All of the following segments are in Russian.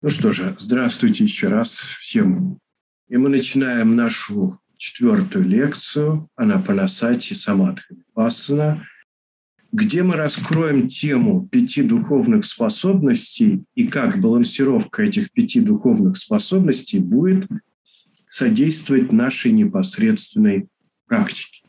Ну что же, здравствуйте еще раз всем. И мы начинаем нашу четвертую лекцию «Анапанасати Самадхи Пасана», где мы раскроем тему пяти духовных способностей и как балансировка этих пяти духовных способностей будет содействовать нашей непосредственной практике.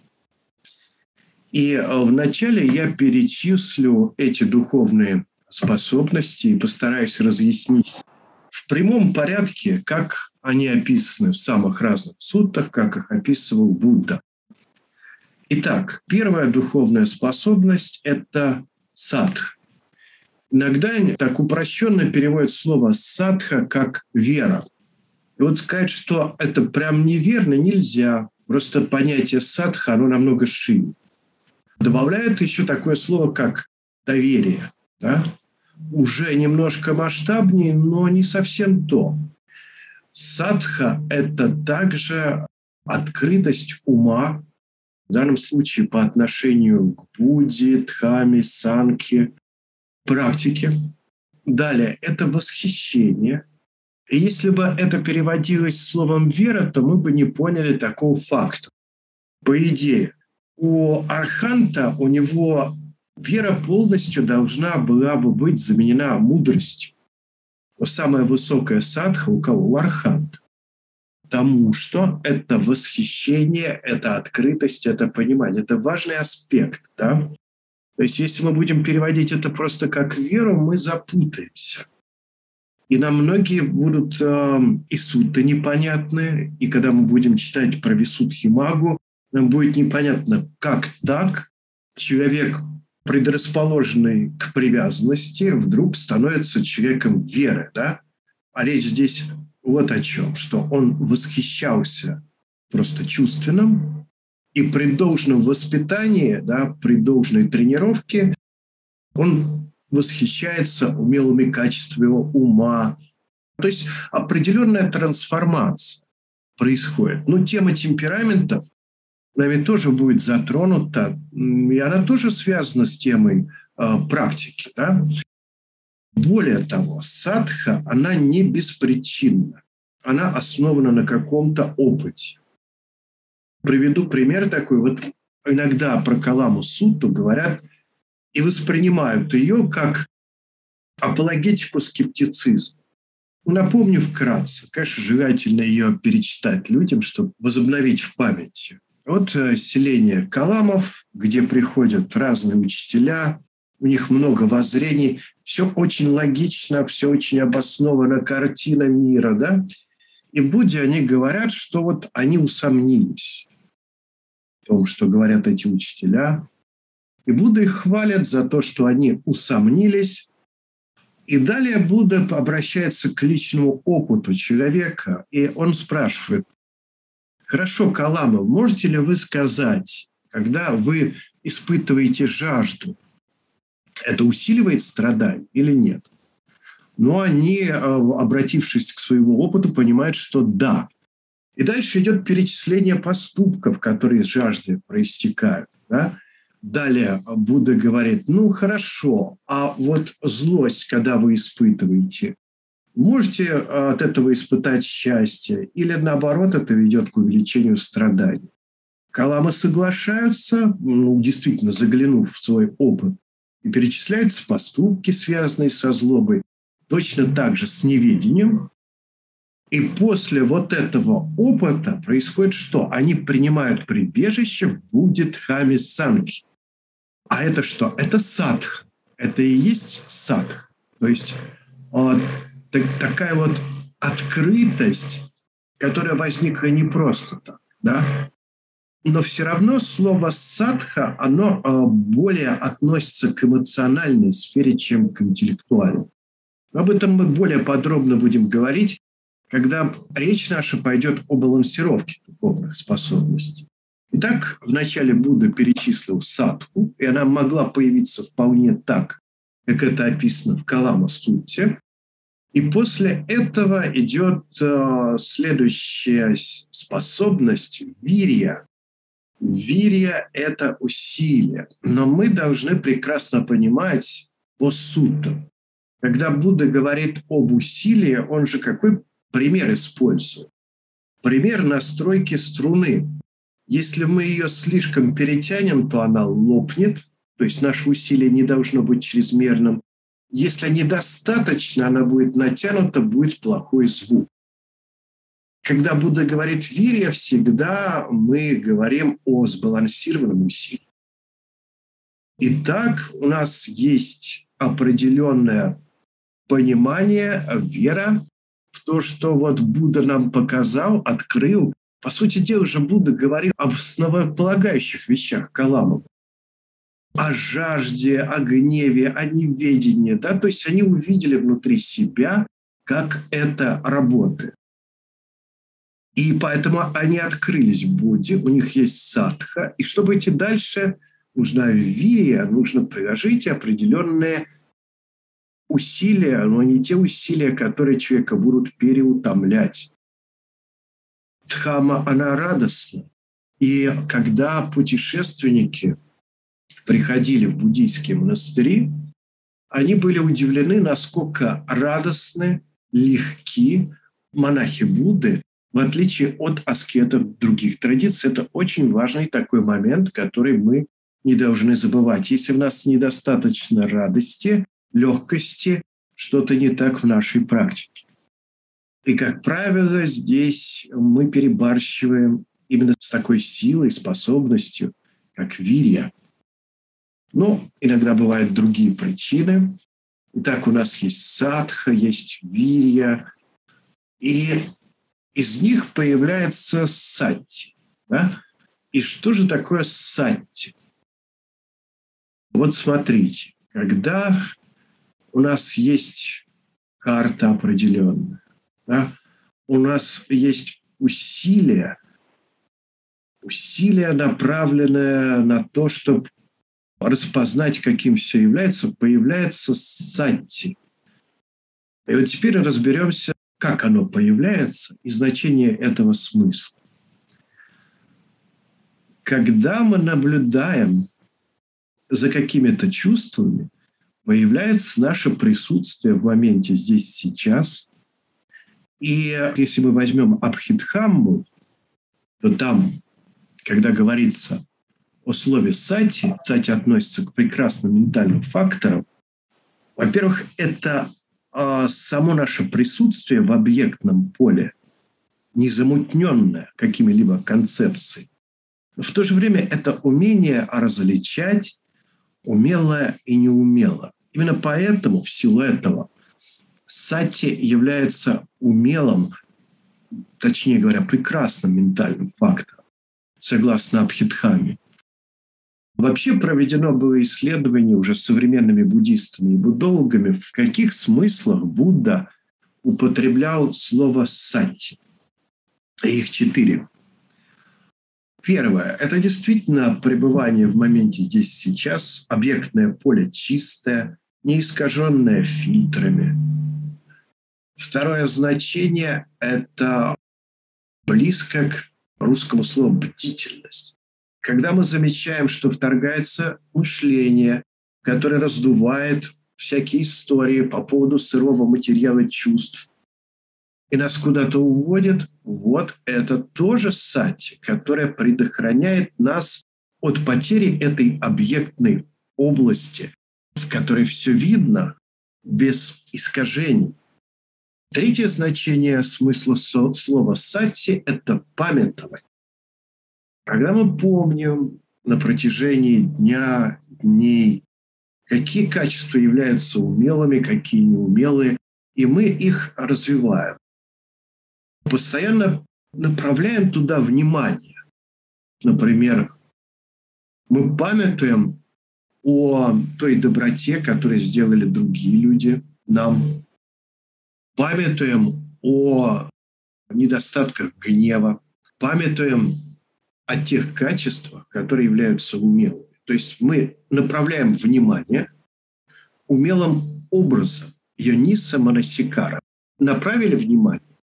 И э, вначале я перечислю эти духовные способности и постараюсь разъяснить в прямом порядке, как они описаны в самых разных суттах, как их описывал Будда. Итак, первая духовная способность – это садх. Иногда так упрощенно переводят слово садха как вера. И вот сказать, что это прям неверно, нельзя. Просто понятие садха, оно намного шире. Добавляют еще такое слово, как доверие. Да? Уже немножко масштабнее, но не совсем то. Садха – это также открытость ума, в данном случае по отношению к Будде, Дхаме, Санке, практике. Далее – это восхищение. И если бы это переводилось словом «вера», то мы бы не поняли такого факта. По идее, у Арханта, у него вера полностью должна была бы быть заменена мудростью. Самая высокая садха у кого? У арханта. Потому что это восхищение, это открытость, это понимание. Это важный аспект. Да? То есть если мы будем переводить это просто как веру, мы запутаемся. И нам многие будут э, и сутты непонятны, и когда мы будем читать про Висудхи Магу, нам будет непонятно, как так человек предрасположенный к привязанности, вдруг становится человеком веры. Да? А речь здесь вот о чем, что он восхищался просто чувственным, и при должном воспитании, да, при должной тренировке он восхищается умелыми качествами его ума. То есть определенная трансформация происходит. Но тема темпераментов нами тоже будет затронута, и она тоже связана с темой э, практики. Да? Более того, садха, она не беспричинна, она основана на каком-то опыте. Приведу пример такой. Вот иногда про Каламу Сутту говорят и воспринимают ее как апологетику скептицизма. Напомню вкратце, конечно, желательно ее перечитать людям, чтобы возобновить в памяти. Вот э, селение Каламов, где приходят разные учителя, у них много воззрений, все очень логично, все очень обосновано, картина мира, да? И в Будде они говорят, что вот они усомнились в том, что говорят эти учителя. И Будда их хвалят за то, что они усомнились. И далее Будда обращается к личному опыту человека, и он спрашивает, Хорошо, Каламов, можете ли вы сказать, когда вы испытываете жажду, это усиливает страдания или нет? Но они, э, обратившись к своему опыту, понимают, что да. И дальше идет перечисление поступков, которые из жажды проистекают. Да? Далее Будда говорит, ну хорошо, а вот злость, когда вы испытываете, Можете э, от этого испытать счастье, или наоборот, это ведет к увеличению страданий. Каламы соглашаются, ну, действительно заглянув в свой опыт, и перечисляются поступки, связанные со злобой, точно так же с неведением. И после вот этого опыта происходит что? Они принимают прибежище в Буддхаме Санки. А это что? Это садх. Это и есть садх. То есть так, такая вот открытость, которая возникла не просто так, да, но все равно слово садха, оно э, более относится к эмоциональной сфере, чем к интеллектуальной. Об этом мы более подробно будем говорить, когда речь наша пойдет о балансировке духовных способностей. Итак, вначале Будда перечислил садху, и она могла появиться вполне так, как это описано в Калама-сутте, и после этого идет э, следующая способность – вирья. Вирья – это усилие. Но мы должны прекрасно понимать по суту, Когда Будда говорит об усилии, он же какой пример использует? Пример настройки струны. Если мы ее слишком перетянем, то она лопнет, то есть наше усилие не должно быть чрезмерным. Если недостаточно, она будет натянута, будет плохой звук. Когда Будда говорит «вирья», всегда мы говорим о сбалансированном усилии. Итак, у нас есть определенное понимание, вера в то, что вот Будда нам показал, открыл. По сути дела же Будда говорил об основополагающих вещах Каламова. О жажде, о гневе, о неведении. Да? То есть они увидели внутри себя, как это работает. И поэтому они открылись Будде, у них есть садха. И чтобы идти дальше, нужна вия, нужно приложить определенные усилия, но не те усилия, которые человека будут переутомлять. Дхама, она радостна. И когда путешественники приходили в буддийские монастыри, они были удивлены, насколько радостны, легки монахи Будды, в отличие от аскетов других традиций. Это очень важный такой момент, который мы не должны забывать. Если в нас недостаточно радости, легкости, что-то не так в нашей практике. И, как правило, здесь мы перебарщиваем именно с такой силой, способностью, как вирья. Но иногда бывают другие причины. Итак, у нас есть садха, есть вирья, и из них появляется сатти. Да? И что же такое сатти? Вот смотрите, когда у нас есть карта определенная, да? у нас есть усилия, усилия, направленное на то, чтобы распознать, каким все является, появляется сатти. И вот теперь разберемся, как оно появляется и значение этого смысла. Когда мы наблюдаем за какими-то чувствами, появляется наше присутствие в моменте здесь, сейчас. И если мы возьмем Абхидхамбу, то там, когда говорится о слове «сати», «сати» относится к прекрасным ментальным факторам, во-первых, это э, само наше присутствие в объектном поле, не замутненное какими-либо концепциями. В то же время это умение различать умелое и неумело. Именно поэтому, в силу этого, сати является умелым, точнее говоря, прекрасным ментальным фактором, согласно Абхидхаме. Вообще проведено было исследование уже современными буддистами и буддологами, в каких смыслах Будда употреблял слово «сати». Их четыре. Первое – это действительно пребывание в моменте здесь сейчас, объектное поле чистое, не искаженное фильтрами. Второе значение – это близко к русскому слову «бдительность». Когда мы замечаем, что вторгается мышление, которое раздувает всякие истории по поводу сырого материала чувств, и нас куда-то уводит, вот это тоже сати, которая предохраняет нас от потери этой объектной области, в которой все видно без искажений. Третье значение смысла слова «сати» – это памятовать. Когда мы помним на протяжении дня, дней, какие качества являются умелыми, какие неумелые, и мы их развиваем. Постоянно направляем туда внимание. Например, мы памятуем о той доброте, которую сделали другие люди нам, памятуем о недостатках гнева, памятуем о тех качествах, которые являются умелыми. То есть мы направляем внимание умелым образом. Йониса Манасикара. Направили внимание,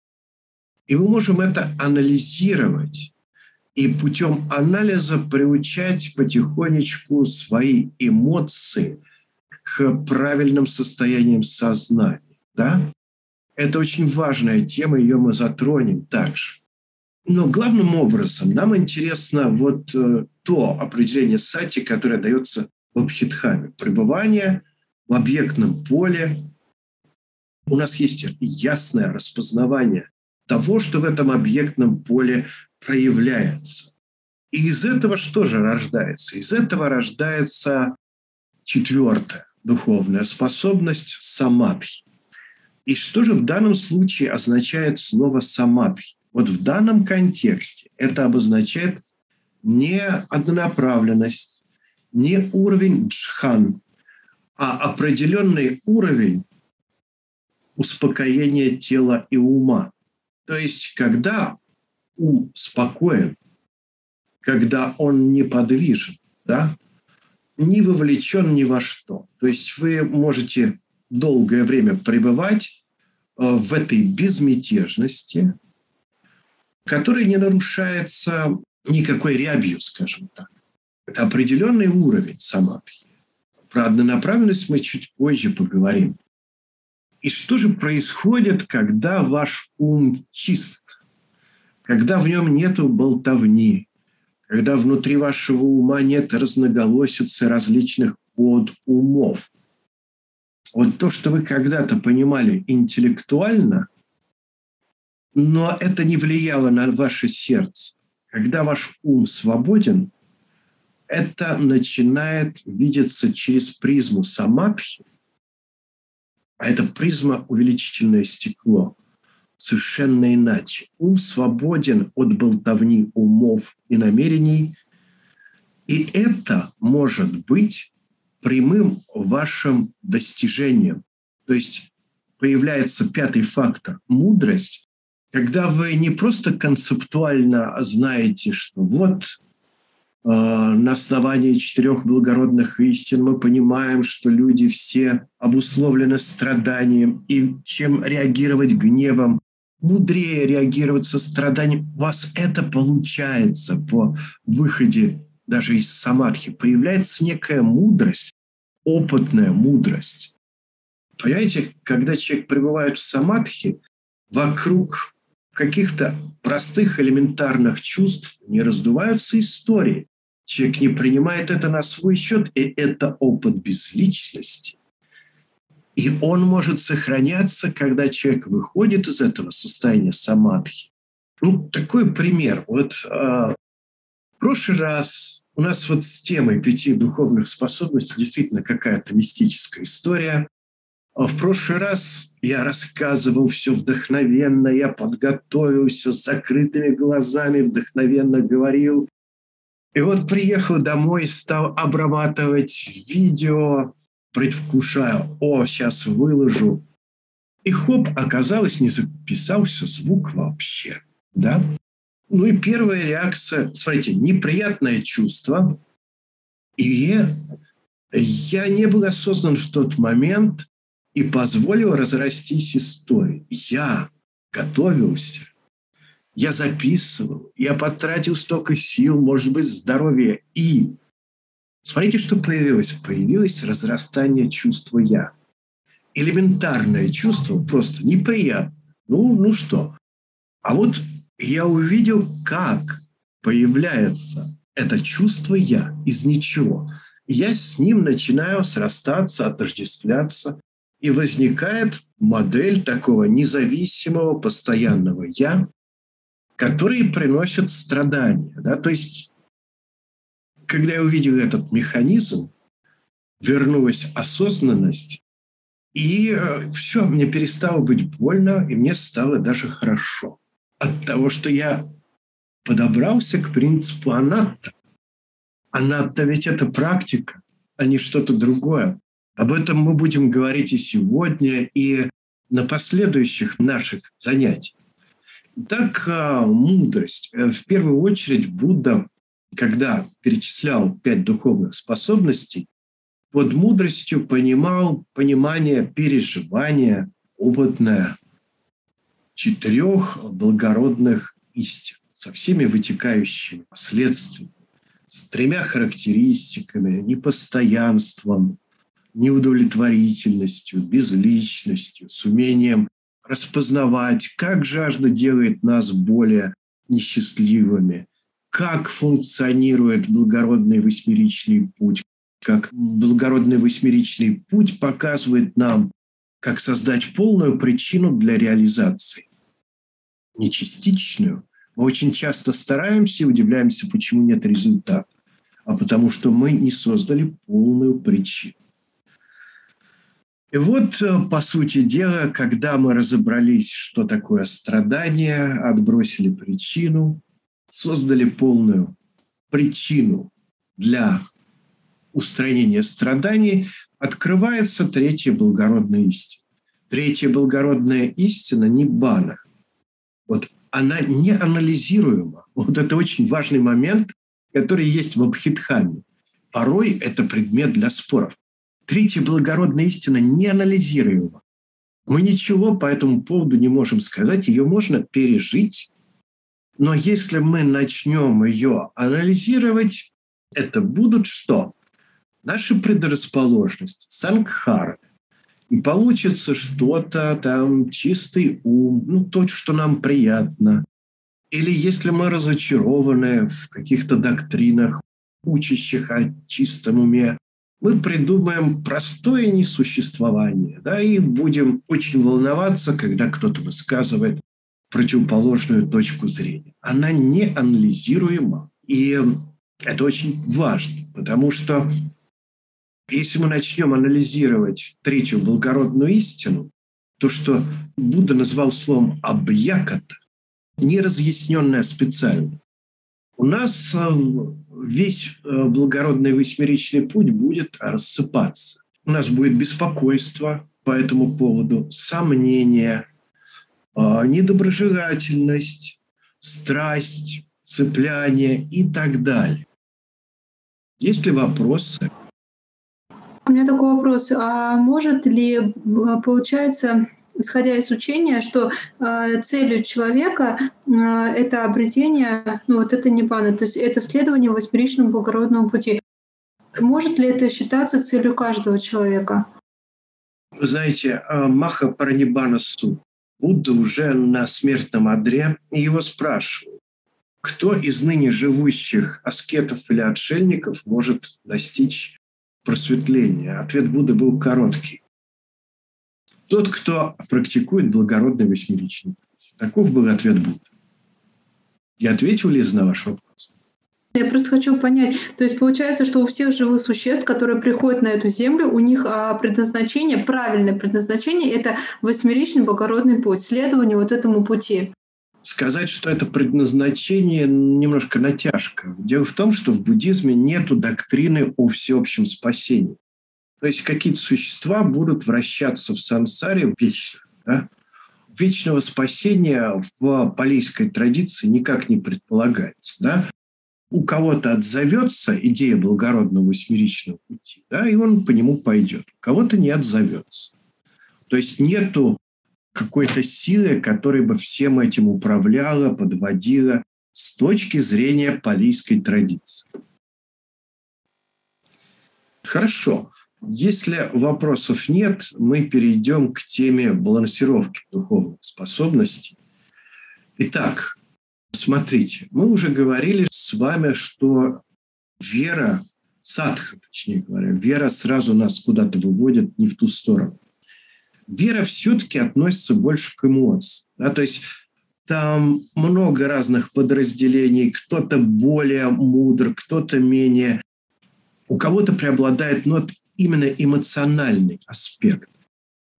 и мы можем это анализировать и путем анализа приучать потихонечку свои эмоции к правильным состояниям сознания. Да? Это очень важная тема, ее мы затронем также. Но главным образом нам интересно вот э, то определение сати, которое дается в Абхидхаме. Пребывание в объектном поле. У нас есть ясное распознавание того, что в этом объектном поле проявляется. И из этого что же рождается? Из этого рождается четвертая духовная способность самадхи. И что же в данном случае означает слово самадхи? Вот в данном контексте это обозначает не однонаправленность, не уровень джхан, а определенный уровень успокоения тела и ума. То есть, когда ум спокоен, когда он неподвижен, да, не вовлечен ни во что. То есть вы можете долгое время пребывать э, в этой безмятежности, которая не нарушается никакой рябью, скажем так. Это определенный уровень самадхи. Про однонаправленность мы чуть позже поговорим. И что же происходит, когда ваш ум чист, когда в нем нет болтовни, когда внутри вашего ума нет разноголосицы различных под умов. Вот то, что вы когда-то понимали интеллектуально, но это не влияло на ваше сердце. Когда ваш ум свободен, это начинает видеться через призму самадхи, а это призма увеличительное стекло. Совершенно иначе. Ум свободен от болтовни умов и намерений, и это может быть прямым вашим достижением. То есть появляется пятый фактор – мудрость, когда вы не просто концептуально знаете, что вот э, на основании четырех благородных истин мы понимаем, что люди все обусловлены страданием, и чем реагировать гневом, мудрее реагировать со страданием. У вас это получается по выходе даже из самадхи. Появляется некая мудрость, опытная мудрость. Понимаете, когда человек пребывает в самадхи, вокруг каких-то простых элементарных чувств не раздуваются истории. Человек не принимает это на свой счет, и это опыт безличности. И он может сохраняться, когда человек выходит из этого состояния самадхи. Ну, такой пример. Вот э, в прошлый раз у нас вот с темой пяти духовных способностей действительно какая-то мистическая история. А в прошлый раз я рассказывал все вдохновенно, я подготовился с закрытыми глазами, вдохновенно говорил. И вот приехал домой, стал обрабатывать видео, предвкушая, о, сейчас выложу. И хоп, оказалось, не записался звук вообще. Да? Ну и первая реакция, смотрите, неприятное чувство. И я не был осознан в тот момент, и позволил разрастись истории. Я готовился, я записывал, я потратил столько сил, может быть, здоровья. И смотрите, что появилось. Появилось разрастание чувства «я». Элементарное чувство, просто неприятно. Ну, ну что? А вот я увидел, как появляется это чувство «я» из ничего. Я с ним начинаю срастаться, отождествляться, и возникает модель такого независимого постоянного «я», который приносит страдания. Да? То есть, когда я увидел этот механизм, вернулась осознанность, и э, все, мне перестало быть больно, и мне стало даже хорошо от того, что я подобрался к принципу анатта. Анатта ведь это практика, а не что-то другое. Об этом мы будем говорить и сегодня, и на последующих наших занятиях. Так а, мудрость. Э, в первую очередь Будда, когда перечислял пять духовных способностей, под мудростью понимал понимание переживания, опытное четырех благородных истин со всеми вытекающими последствиями, с тремя характеристиками, непостоянством, неудовлетворительностью, безличностью, с умением распознавать, как жажда делает нас более несчастливыми, как функционирует благородный восьмеричный путь, как благородный восьмеричный путь показывает нам, как создать полную причину для реализации. Не частичную. Мы очень часто стараемся и удивляемся, почему нет результата, а потому что мы не создали полную причину. И вот, э, по сути дела, когда мы разобрались, что такое страдание, отбросили причину, создали полную причину для устранения страданий, открывается третья благородная истина. Третья благородная истина – Ниббана. Вот она не анализируема. Вот это очень важный момент, который есть в Абхидхаме. Порой это предмет для споров. Третья благородная истина неанализируема. Мы ничего по этому поводу не можем сказать, ее можно пережить, но если мы начнем ее анализировать, это будут что? Наши предрасположенности, сангхара. И получится что-то там, чистый ум, ну, то, что нам приятно. Или если мы разочарованы в каких-то доктринах, учащих о чистом уме, мы придумаем простое несуществование, да, и будем очень волноваться, когда кто-то высказывает противоположную точку зрения. Она не анализируема, и это очень важно, потому что если мы начнем анализировать третью благородную истину, то, что Будда назвал словом «объяката», неразъясненное специально, у нас э, весь э, благородный восьмеричный путь будет рассыпаться. У нас будет беспокойство по этому поводу, сомнения, э, недоброжелательность, страсть, цепляние и так далее. Есть ли вопросы? У меня такой вопрос. А может ли, получается, исходя из учения, что э, целью человека э, это обретение, ну вот это ниббана, то есть это следование восьмеричному благородному пути. Может ли это считаться целью каждого человека? Вы знаете, э, Маха Паранибана Су, Будда уже на смертном одре, и его спрашивают, кто из ныне живущих аскетов или отшельников может достичь просветления? Ответ Будды был короткий тот, кто практикует благородный восьмеричный путь. Таков был ответ Будды. Я ответил ли на ваш вопрос? Я просто хочу понять, то есть получается, что у всех живых существ, которые приходят на эту землю, у них а, предназначение, правильное предназначение — это восьмеричный благородный путь, следование вот этому пути. Сказать, что это предназначение, немножко натяжка. Дело в том, что в буддизме нет доктрины о всеобщем спасении. То есть какие-то существа будут вращаться в сансаре вечно. Да? Вечного спасения в палийской традиции никак не предполагается. Да? У кого-то отзовется идея благородного восьмеричного пути, да, и он по нему пойдет. У кого-то не отзовется. То есть нету какой-то силы, которая бы всем этим управляла, подводила с точки зрения палийской традиции. Хорошо. Если вопросов нет, мы перейдем к теме балансировки духовных способностей. Итак, смотрите, мы уже говорили с вами, что вера, садха, точнее говоря, вера сразу нас куда-то выводит не в ту сторону. Вера все-таки относится больше к эмоциям. Да? То есть там много разных подразделений, кто-то более мудр, кто-то менее. У кого-то преобладает но именно эмоциональный аспект.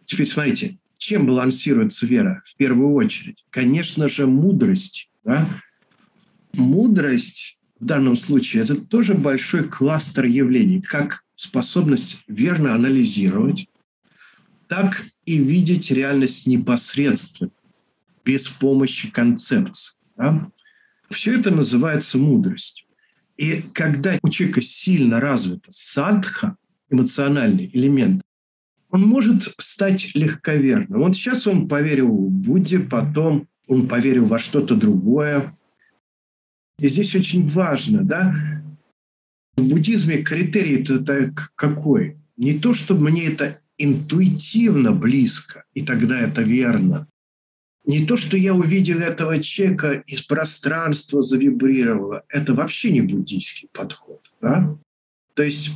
Теперь смотрите, чем балансируется вера в первую очередь? Конечно же, мудрость. Да? Мудрость в данном случае это тоже большой кластер явлений, как способность верно анализировать, так и видеть реальность непосредственно, без помощи концепций. Да? Все это называется мудрость. И когда у человека сильно развита садха, эмоциональный элемент, он может стать легковерным. Вот сейчас он поверил в Будде, потом он поверил во что-то другое. И здесь очень важно, да, в буддизме критерий это какой? Не то, чтобы мне это интуитивно близко, и тогда это верно. Не то, что я увидел этого человека из пространства завибрировало. Это вообще не буддийский подход. Да? То есть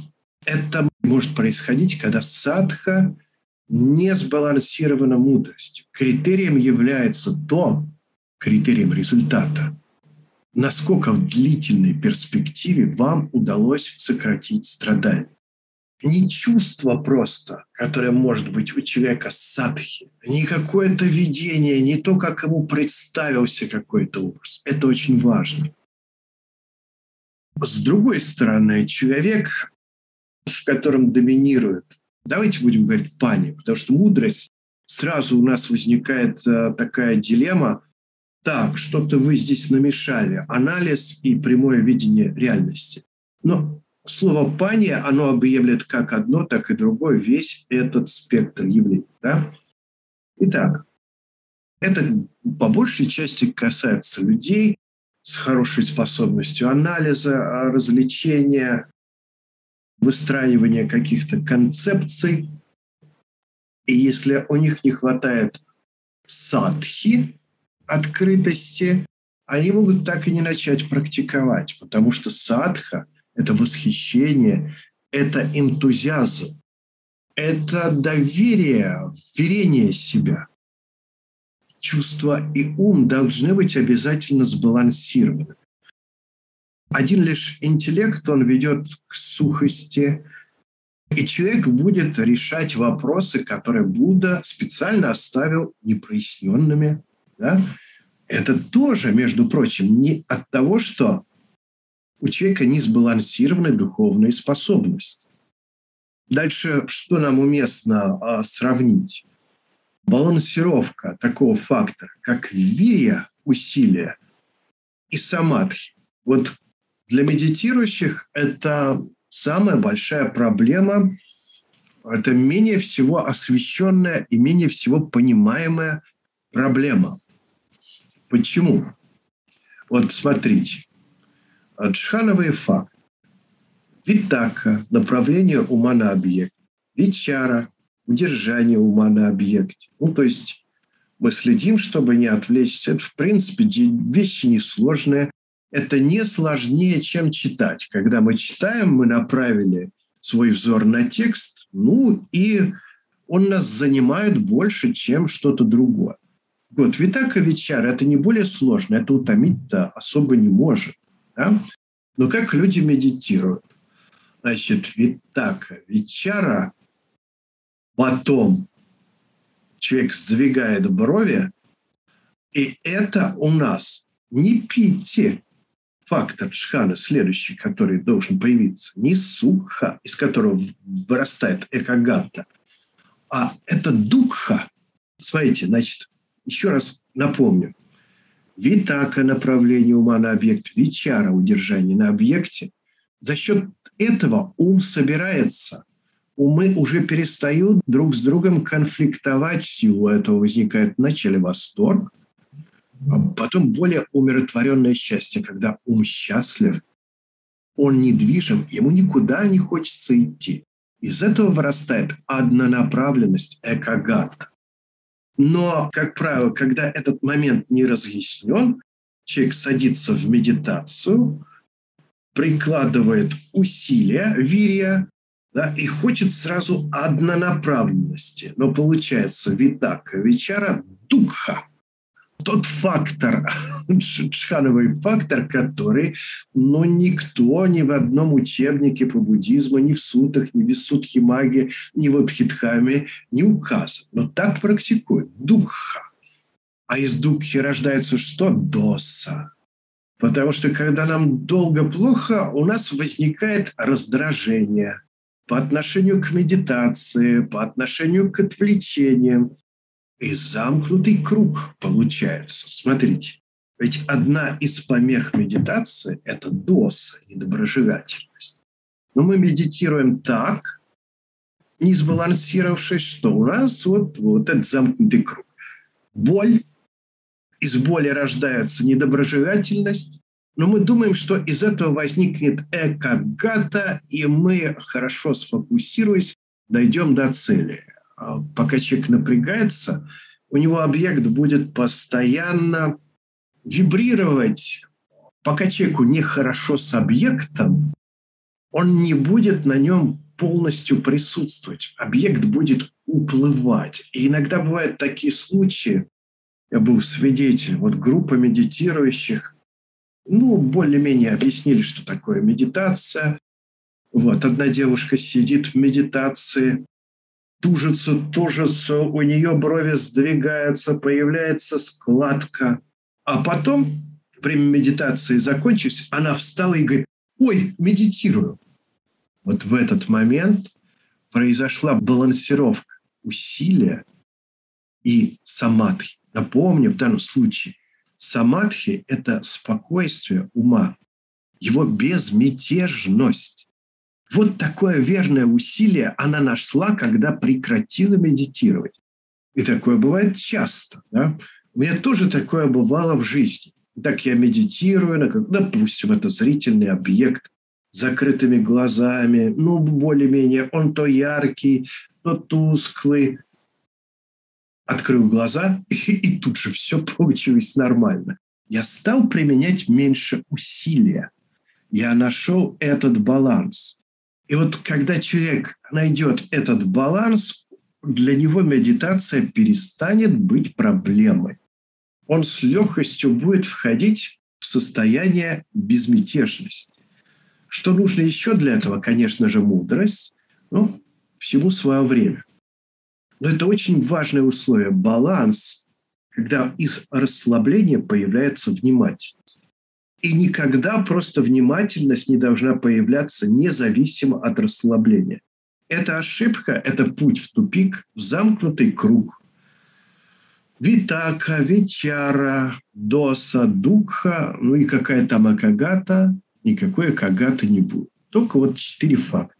это может происходить, когда садха не сбалансирована мудростью. Критерием является то, критерием результата, насколько в длительной перспективе вам удалось сократить страдания не чувство просто, которое может быть у человека садхи, не какое-то видение, не то, как ему представился какой-то образ. Это очень важно. С другой стороны, человек, в котором доминирует, давайте будем говорить пани, потому что мудрость, сразу у нас возникает э, такая дилемма, так, что-то вы здесь намешали, анализ и прямое видение реальности. Но слово «пания», оно объявляет как одно, так и другое, весь этот спектр явлений. Да? Итак, это по большей части касается людей с хорошей способностью анализа, развлечения, выстраивания каких-то концепций. И если у них не хватает садхи, открытости, они могут так и не начать практиковать, потому что садха – это восхищение, это энтузиазм, это доверие, верение себя. Чувство и ум должны быть обязательно сбалансированы. Один лишь интеллект, он ведет к сухости, и человек будет решать вопросы, которые Будда специально оставил непроясненными. Да? Это тоже, между прочим, не от того, что у человека не сбалансированы духовные способности. Дальше, что нам уместно а, сравнить? Балансировка такого фактора, как вия, усилия, и самадхи. Вот для медитирующих это самая большая проблема, это менее всего освещенная и менее всего понимаемая проблема. Почему? Вот смотрите, Джхановый факт. Витака – направление ума на объект. Вичара – удержание ума на объекте. Ну, то есть мы следим, чтобы не отвлечься. Это, в принципе, вещи несложные. Это не сложнее, чем читать. Когда мы читаем, мы направили свой взор на текст, ну и он нас занимает больше, чем что-то другое. Вот, Витака Вичара – это не более сложно, это утомить-то особо не может. Да? Но как люди медитируют? Значит, витака, вичара, потом человек сдвигает брови, и это у нас не пити, фактор Шхана, следующий, который должен появиться, не сукха, из которого вырастает экагата, а это дукха. Смотрите, значит, еще раз напомню – Витака – направление ума на объект, вичара – удержание на объекте. За счет этого ум собирается. Умы уже перестают друг с другом конфликтовать. Силу этого возникает вначале восторг, потом более умиротворенное счастье, когда ум счастлив, он недвижим, ему никуда не хочется идти. Из этого вырастает однонаправленность, экагата. Но, как правило, когда этот момент не разъяснен, человек садится в медитацию, прикладывает усилия, вирия, да, и хочет сразу однонаправленности. Но получается витака, вечара, дукха – тот фактор, джхановый фактор, который ну, никто ни в одном учебнике по буддизму, ни в сутах, ни в сутхи маги, ни в абхидхаме не указан. Но так практикуют. Дукха. А из дукхи рождается что? Доса. Потому что когда нам долго плохо, у нас возникает раздражение по отношению к медитации, по отношению к отвлечениям. И замкнутый круг получается. Смотрите, ведь одна из помех медитации – это доса, недоброжелательность. Но мы медитируем так, не сбалансировавшись, что у нас вот, вот этот замкнутый круг. Боль, из боли рождается недоброжелательность, но мы думаем, что из этого возникнет экогата, и мы, хорошо сфокусируясь, дойдем до цели. А пока человек напрягается, у него объект будет постоянно вибрировать. Пока человеку нехорошо с объектом, он не будет на нем полностью присутствовать. Объект будет уплывать. И иногда бывают такие случаи, я был свидетель, вот группа медитирующих, ну, более-менее объяснили, что такое медитация. Вот, одна девушка сидит в медитации, тужится, тужится, у нее брови сдвигаются, появляется складка. А потом, время медитации закончилось, она встала и говорит, ой, медитирую. Вот в этот момент произошла балансировка усилия и самадхи. Напомню, в данном случае самадхи – это спокойствие ума, его безмятежность. Вот такое верное усилие она нашла, когда прекратила медитировать. И такое бывает часто. Да? У меня тоже такое бывало в жизни. Так я медитирую, на, допустим, это зрительный объект, закрытыми глазами, ну, более-менее, он то яркий, то тусклый. Открыл глаза, и, и тут же все получилось нормально. Я стал применять меньше усилия. Я нашел этот баланс. И вот когда человек найдет этот баланс, для него медитация перестанет быть проблемой. Он с легкостью будет входить в состояние безмятежности. Что нужно еще для этого? Конечно же, мудрость. Ну, всему свое время. Но это очень важное условие – баланс, когда из расслабления появляется внимательность. И никогда просто внимательность не должна появляться независимо от расслабления. Это ошибка, это путь в тупик, в замкнутый круг. Витака, Вичара, Доса, Дукха, ну и какая там Акагата, никакой Акагата не будет. Только вот четыре факта.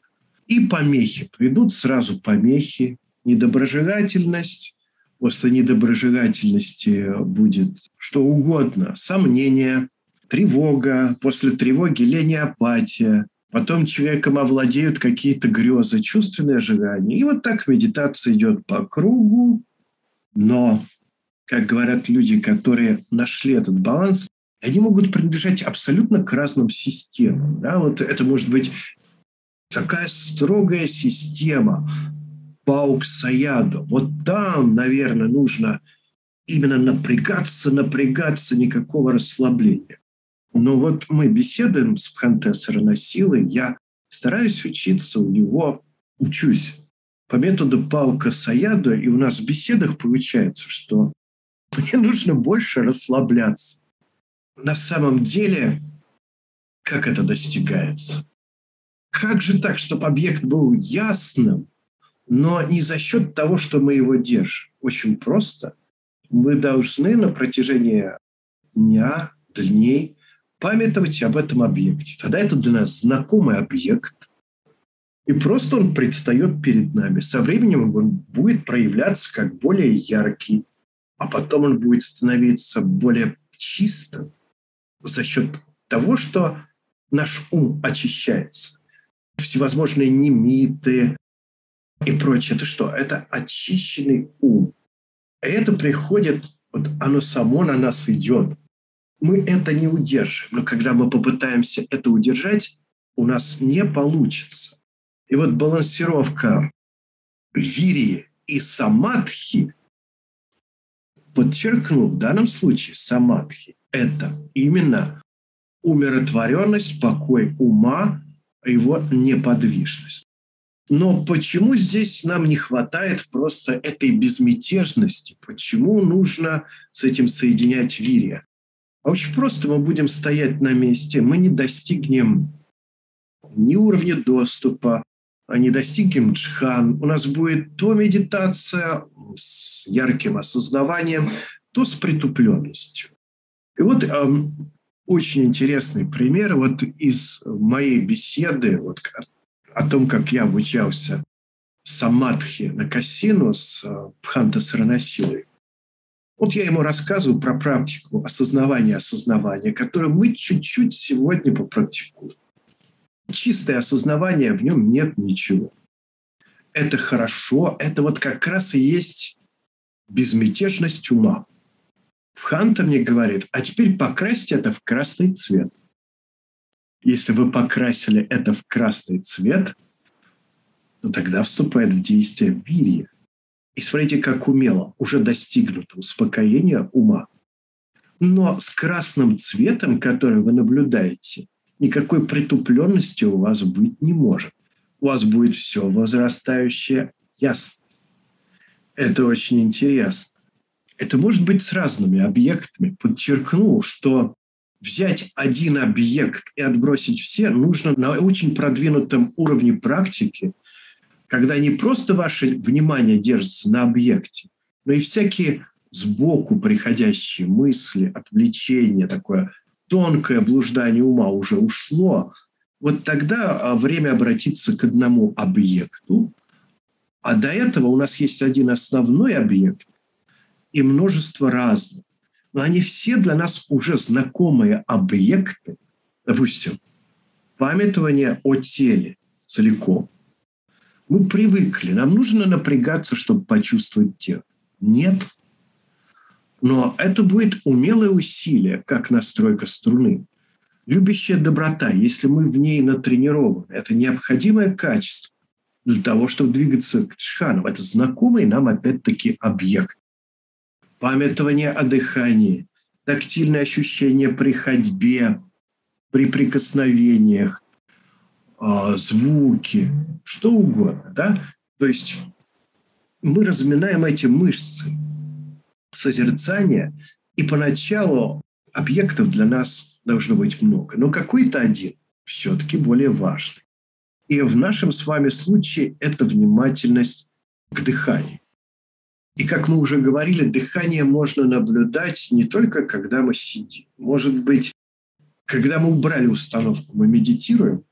И помехи. Придут сразу помехи, недоброжелательность, после недоброжелательности будет что угодно, сомнение, тревога, после тревоги лень и апатия, потом человеком овладеют какие-то грезы, чувственное желание. И вот так медитация идет по кругу, но, как говорят люди, которые нашли этот баланс, они могут принадлежать абсолютно к разным системам. Да? Вот это может быть такая строгая система Паук-Саяду. Вот там, наверное, нужно именно напрягаться, напрягаться, никакого расслабления. Но вот мы беседуем с Пхантесером силой, я стараюсь учиться у него, учусь по методу Паука Саяду, и у нас в беседах получается, что мне нужно больше расслабляться. На самом деле, как это достигается? Как же так, чтобы объект был ясным, но не за счет того, что мы его держим? Очень просто. Мы должны на протяжении дня, дней памятовать об этом объекте. Тогда это для нас знакомый объект, и просто он предстает перед нами. Со временем он будет проявляться как более яркий, а потом он будет становиться более чистым за счет того, что наш ум очищается всевозможные немиты и прочее. Это что? Это очищенный ум. Это приходит, вот оно само на нас идет. Мы это не удержим. Но когда мы попытаемся это удержать, у нас не получится. И вот балансировка вирии и самадхи, подчеркну, в данном случае самадхи – это именно умиротворенность, покой ума его неподвижность. Но почему здесь нам не хватает просто этой безмятежности? Почему нужно с этим соединять вирия? А очень просто мы будем стоять на месте, мы не достигнем ни уровня доступа, а не достигнем джхан. У нас будет то медитация с ярким осознаванием, то с притупленностью. И вот очень интересный пример вот из моей беседы вот, о том, как я обучался самадхи на Кассину с э, Пханта Саранасилой. Вот я ему рассказываю про практику осознавания осознавания, которую мы чуть-чуть сегодня попрактикуем. Чистое осознавание, в нем нет ничего. это хорошо, это вот как раз и есть безмятежность ума. Ханта мне говорит, а теперь покрасьте это в красный цвет. Если вы покрасили это в красный цвет, то тогда вступает в действие вирья. И смотрите, как умело уже достигнуто успокоение ума. Но с красным цветом, который вы наблюдаете, никакой притупленности у вас быть не может. У вас будет все возрастающее ясно. Это очень интересно. Это может быть с разными объектами. Подчеркну, что взять один объект и отбросить все нужно на очень продвинутом уровне практики, когда не просто ваше внимание держится на объекте, но и всякие сбоку приходящие мысли, отвлечения, такое тонкое блуждание ума уже ушло, вот тогда а, время обратиться к одному объекту, а до этого у нас есть один основной объект и множество разных. Но они все для нас уже знакомые объекты. Допустим, памятование о теле целиком. Мы привыкли, нам нужно напрягаться, чтобы почувствовать тело. Нет. Но это будет умелое усилие, как настройка струны. Любящая доброта, если мы в ней натренированы, это необходимое качество для того, чтобы двигаться к Тшханам. Это знакомый нам опять-таки объект. Памятование о дыхании, тактильное ощущение при ходьбе, при прикосновениях, звуки, что угодно. Да? То есть мы разминаем эти мышцы созерцания, и поначалу объектов для нас должно быть много, но какой-то один все-таки более важный. И в нашем с вами случае это внимательность к дыханию. И как мы уже говорили, дыхание можно наблюдать не только когда мы сидим. Может быть, когда мы убрали установку, мы медитируем,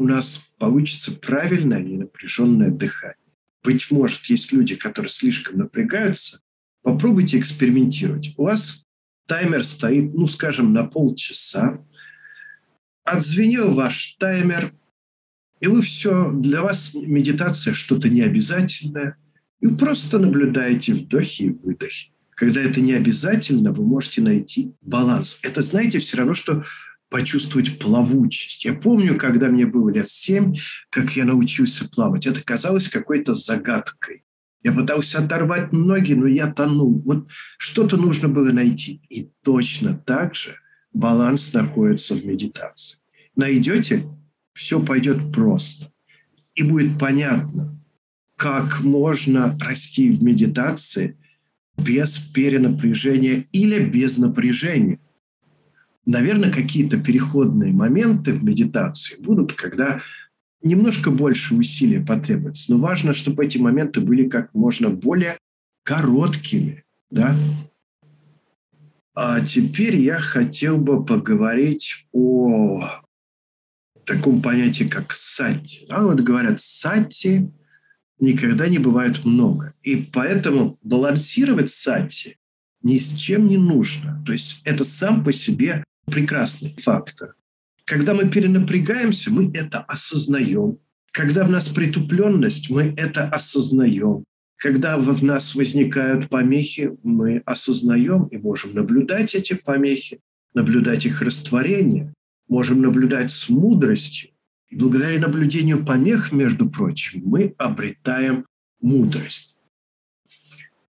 у нас получится правильное, ненапряженное дыхание. Быть может, есть люди, которые слишком напрягаются. Попробуйте экспериментировать. У вас таймер стоит, ну, скажем, на полчаса. Отзвенел ваш таймер, и вы все, для вас медитация что-то необязательное, и вы просто наблюдаете вдохи и выдохи. Когда это не обязательно, вы можете найти баланс. Это, знаете, все равно, что почувствовать плавучесть. Я помню, когда мне было лет семь, как я научился плавать. Это казалось какой-то загадкой. Я пытался оторвать ноги, но я тонул. Вот что-то нужно было найти. И точно так же баланс находится в медитации. Найдете, все пойдет просто. И будет понятно, как можно расти в медитации без перенапряжения или без напряжения – Наверное, какие-то переходные моменты в медитации будут, когда немножко больше усилий потребуется. Но важно, чтобы эти моменты были как можно более короткими. Да? А теперь я хотел бы поговорить о таком понятии, как сати. Да, вот говорят, сати никогда не бывает много. И поэтому балансировать сати ни с чем не нужно. То есть это сам по себе прекрасный фактор. Когда мы перенапрягаемся, мы это осознаем. Когда в нас притупленность, мы это осознаем. Когда в нас возникают помехи, мы осознаем и можем наблюдать эти помехи, наблюдать их растворение, можем наблюдать с мудростью. И благодаря наблюдению помех, между прочим, мы обретаем мудрость.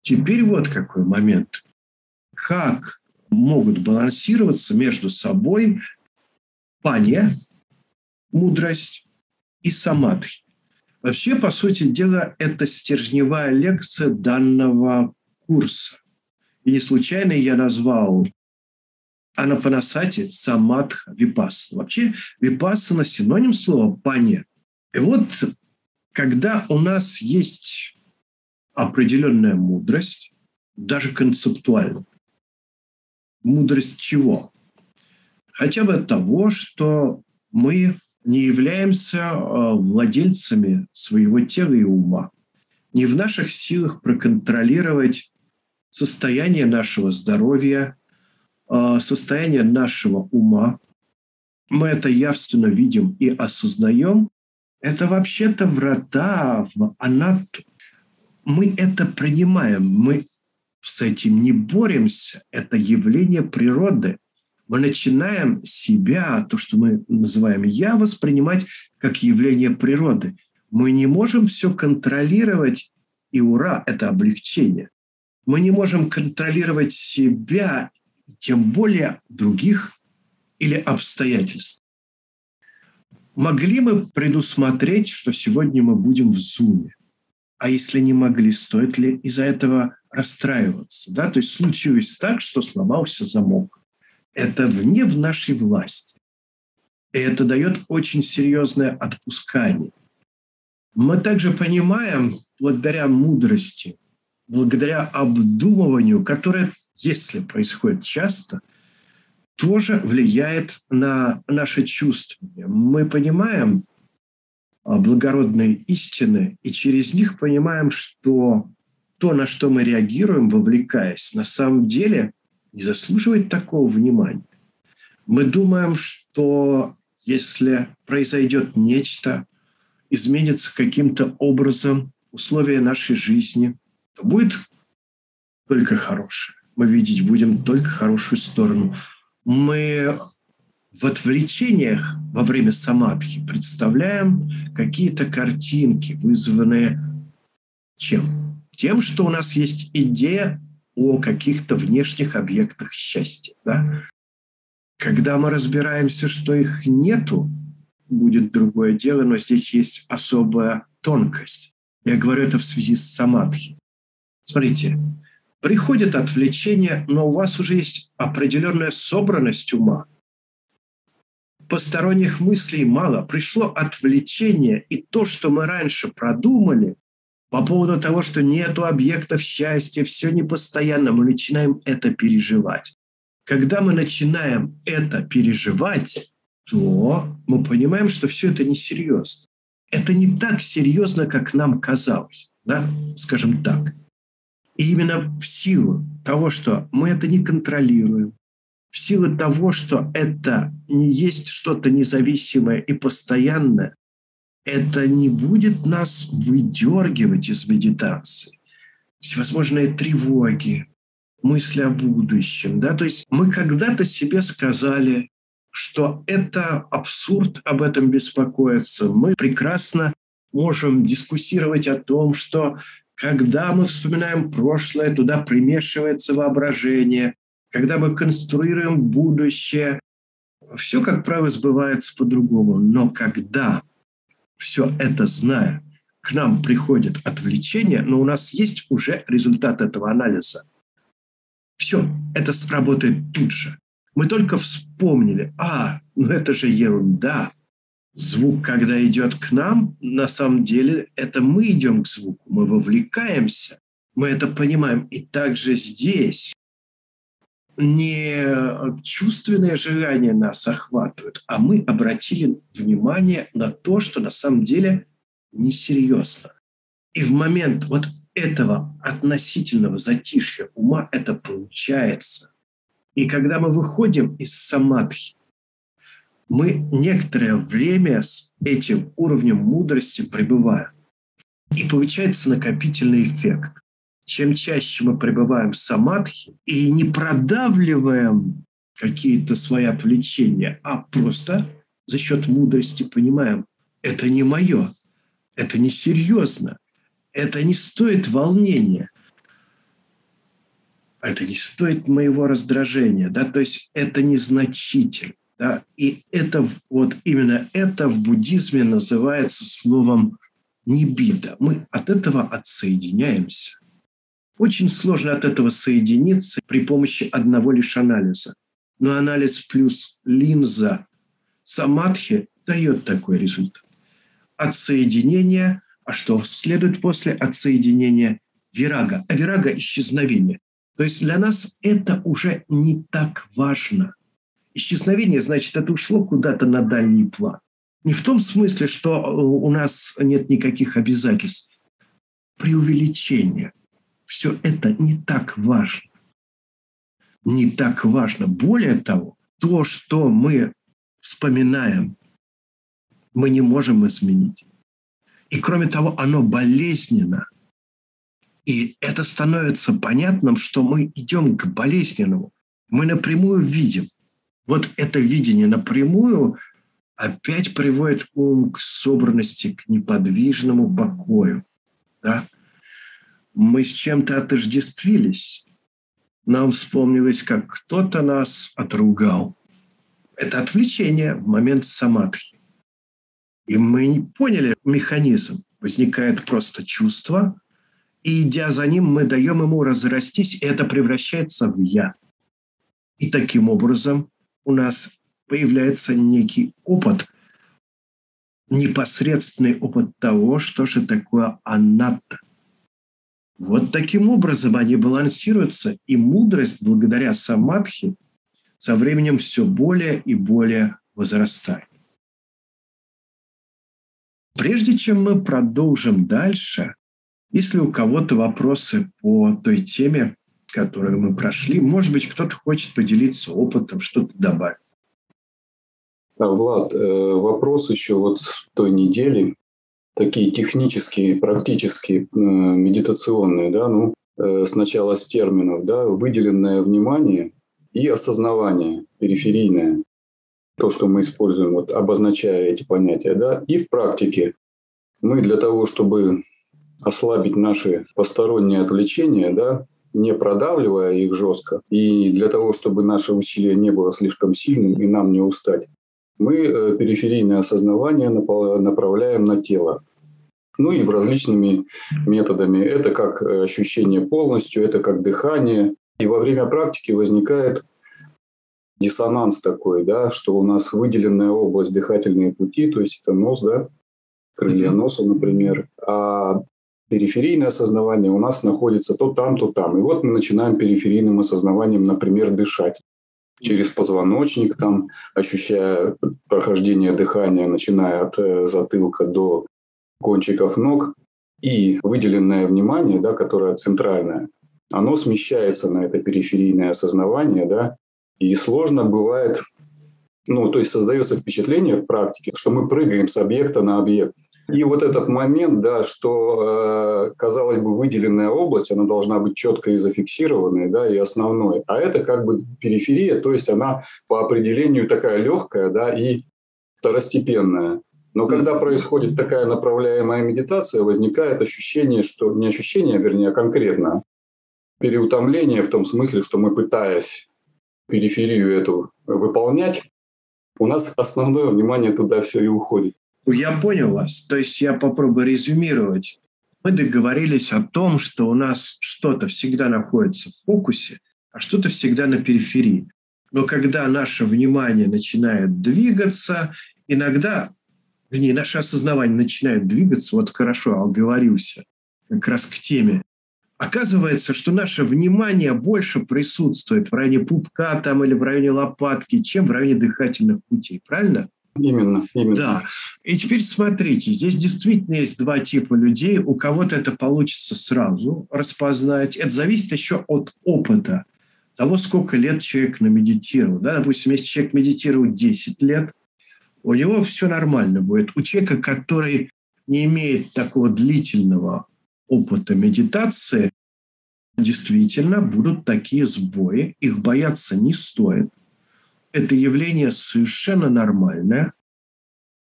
Теперь вот какой момент. Как могут балансироваться между собой пания, мудрость и самадхи. Вообще, по сути дела, это стержневая лекция данного курса. И не случайно я назвал Анапанасати Самадха Випассана. Вообще Випассана – синоним слова пания. И вот когда у нас есть определенная мудрость, даже концептуально, мудрость чего? Хотя бы того, что мы не являемся э, владельцами своего тела и ума. Не в наших силах проконтролировать состояние нашего здоровья, э, состояние нашего ума. Мы это явственно видим и осознаем. Это вообще-то врата в анатту. Мы это принимаем, мы с этим не боремся. Это явление природы. Мы начинаем себя, то, что мы называем «я», воспринимать как явление природы. Мы не можем все контролировать, и ура, это облегчение. Мы не можем контролировать себя, тем более других или обстоятельств. Могли мы предусмотреть, что сегодня мы будем в Зуме? А если не могли, стоит ли из-за этого расстраиваться? Да? То есть случилось так, что сломался замок. Это вне в нашей власти. И это дает очень серьезное отпускание. Мы также понимаем, благодаря мудрости, благодаря обдумыванию, которое, если происходит часто – тоже влияет на наше чувствование. Мы понимаем а, благородные истины, и через них понимаем, что то, на что мы реагируем, вовлекаясь, на самом деле не заслуживает такого внимания. Мы думаем, что если произойдет нечто, изменится каким-то образом условия нашей жизни, то будет только хорошее. Мы видеть будем только хорошую сторону – мы в отвлечениях во время самадхи представляем какие-то картинки, вызванные чем? Тем, что у нас есть идея о каких-то внешних объектах счастья. Да? Когда мы разбираемся, что их нету, будет другое дело, но здесь есть особая тонкость. Я говорю это в связи с самадхи. Смотрите, Приходит отвлечение, но у вас уже есть определенная собранность ума. Посторонних мыслей мало. Пришло отвлечение, и то, что мы раньше продумали по поводу того, что нету объектов счастья, все непостоянно, мы начинаем это переживать. Когда мы начинаем это переживать, то мы понимаем, что все это несерьезно. Это не так серьезно, как нам казалось, да? скажем так. И именно в силу того, что мы это не контролируем, в силу того, что это не есть что-то независимое и постоянное, это не будет нас выдергивать из медитации. Всевозможные тревоги, мысли о будущем. Да? То есть мы когда-то себе сказали, что это абсурд об этом беспокоиться. Мы прекрасно можем дискуссировать о том, что когда мы вспоминаем прошлое, туда примешивается воображение. Когда мы конструируем будущее, все, как правило, сбывается по-другому. Но когда все это зная, к нам приходит отвлечение, но у нас есть уже результат этого анализа. Все, это сработает тут же. Мы только вспомнили, а, ну это же ерунда, звук, когда идет к нам, на самом деле это мы идем к звуку, мы вовлекаемся, мы это понимаем. И также здесь не чувственные желания нас охватывают, а мы обратили внимание на то, что на самом деле несерьезно. И в момент вот этого относительного затишья ума это получается. И когда мы выходим из самадхи, мы некоторое время с этим уровнем мудрости пребываем. И получается накопительный эффект. Чем чаще мы пребываем в самадхи и не продавливаем какие-то свои отвлечения, а просто за счет мудрости понимаем, это не мое, это не серьезно, это не стоит волнения, это не стоит моего раздражения, да, то есть это незначительно. Да? И это вот именно это в буддизме называется словом небида. Мы от этого отсоединяемся. Очень сложно от этого соединиться при помощи одного лишь анализа. Но анализ плюс линза самадхи дает такой результат. Отсоединение, а что следует после отсоединения? Вирага. А вирага – исчезновение. То есть для нас это уже не так важно – исчезновение, значит, это ушло куда-то на дальний план. Не в том смысле, что у нас нет никаких обязательств. Преувеличение. Все это не так важно. Не так важно. Более того, то, что мы вспоминаем, мы не можем изменить. И кроме того, оно болезненно. И это становится понятным, что мы идем к болезненному. Мы напрямую видим. Вот это видение напрямую опять приводит ум к собранности, к неподвижному покою. Да? Мы с чем-то отождествились. Нам вспомнилось, как кто-то нас отругал. Это отвлечение в момент самадхи. И мы не поняли механизм. Возникает просто чувство, и идя за ним, мы даем ему разрастись, и это превращается в «я». И таким образом у нас появляется некий опыт, непосредственный опыт того, что же такое анатта. Вот таким образом они балансируются, и мудрость, благодаря самадхи, со временем все более и более возрастает. Прежде чем мы продолжим дальше, если у кого-то вопросы по той теме, которую мы прошли, может быть, кто-то хочет поделиться опытом, что-то добавить. А, Влад, э, вопрос еще вот той недели, такие технические, практические, э, медитационные, да, ну, э, сначала с терминов, да, выделенное внимание и осознавание периферийное, то, что мы используем, вот обозначая эти понятия, да, и в практике. Мы для того, чтобы ослабить наши посторонние отвлечения, да, не продавливая их жестко, и для того, чтобы наше усилие не было слишком сильным и нам не устать, мы э, периферийное осознавание направляем на тело. Ну и в различными методами. Это как э, ощущение полностью, это как дыхание. И во время практики возникает диссонанс такой, да, что у нас выделенная область дыхательные пути, то есть это нос, да, крылья носа, например, а периферийное осознавание у нас находится то там, то там. И вот мы начинаем периферийным осознаванием, например, дышать через позвоночник, там, ощущая прохождение дыхания, начиная от э, затылка до кончиков ног. И выделенное внимание, да, которое центральное, оно смещается на это периферийное осознавание, да, и сложно бывает, ну, то есть создается впечатление в практике, что мы прыгаем с объекта на объект. И вот этот момент, да, что, э, казалось бы, выделенная область, она должна быть четко и зафиксированной, да, и основной. А это как бы периферия, то есть она по определению такая легкая, да, и второстепенная. Но когда происходит такая направляемая медитация, возникает ощущение, что не ощущение, вернее, а конкретно переутомление в том смысле, что мы пытаясь периферию эту выполнять, у нас основное внимание туда все и уходит. Я понял вас. То есть я попробую резюмировать. Мы договорились о том, что у нас что-то всегда находится в фокусе, а что-то всегда на периферии. Но когда наше внимание начинает двигаться, иногда, вернее, наше осознавание начинает двигаться, вот хорошо, оговорился как раз к теме, оказывается, что наше внимание больше присутствует в районе пупка там или в районе лопатки, чем в районе дыхательных путей. Правильно? Именно, именно. Да. И теперь смотрите, здесь действительно есть два типа людей. У кого-то это получится сразу распознать. Это зависит еще от опыта, того, сколько лет человек намедитировал. Да? Допустим, если человек медитирует 10 лет, у него все нормально будет. У человека, который не имеет такого длительного опыта медитации, действительно будут такие сбои. Их бояться не стоит – это явление совершенно нормальное,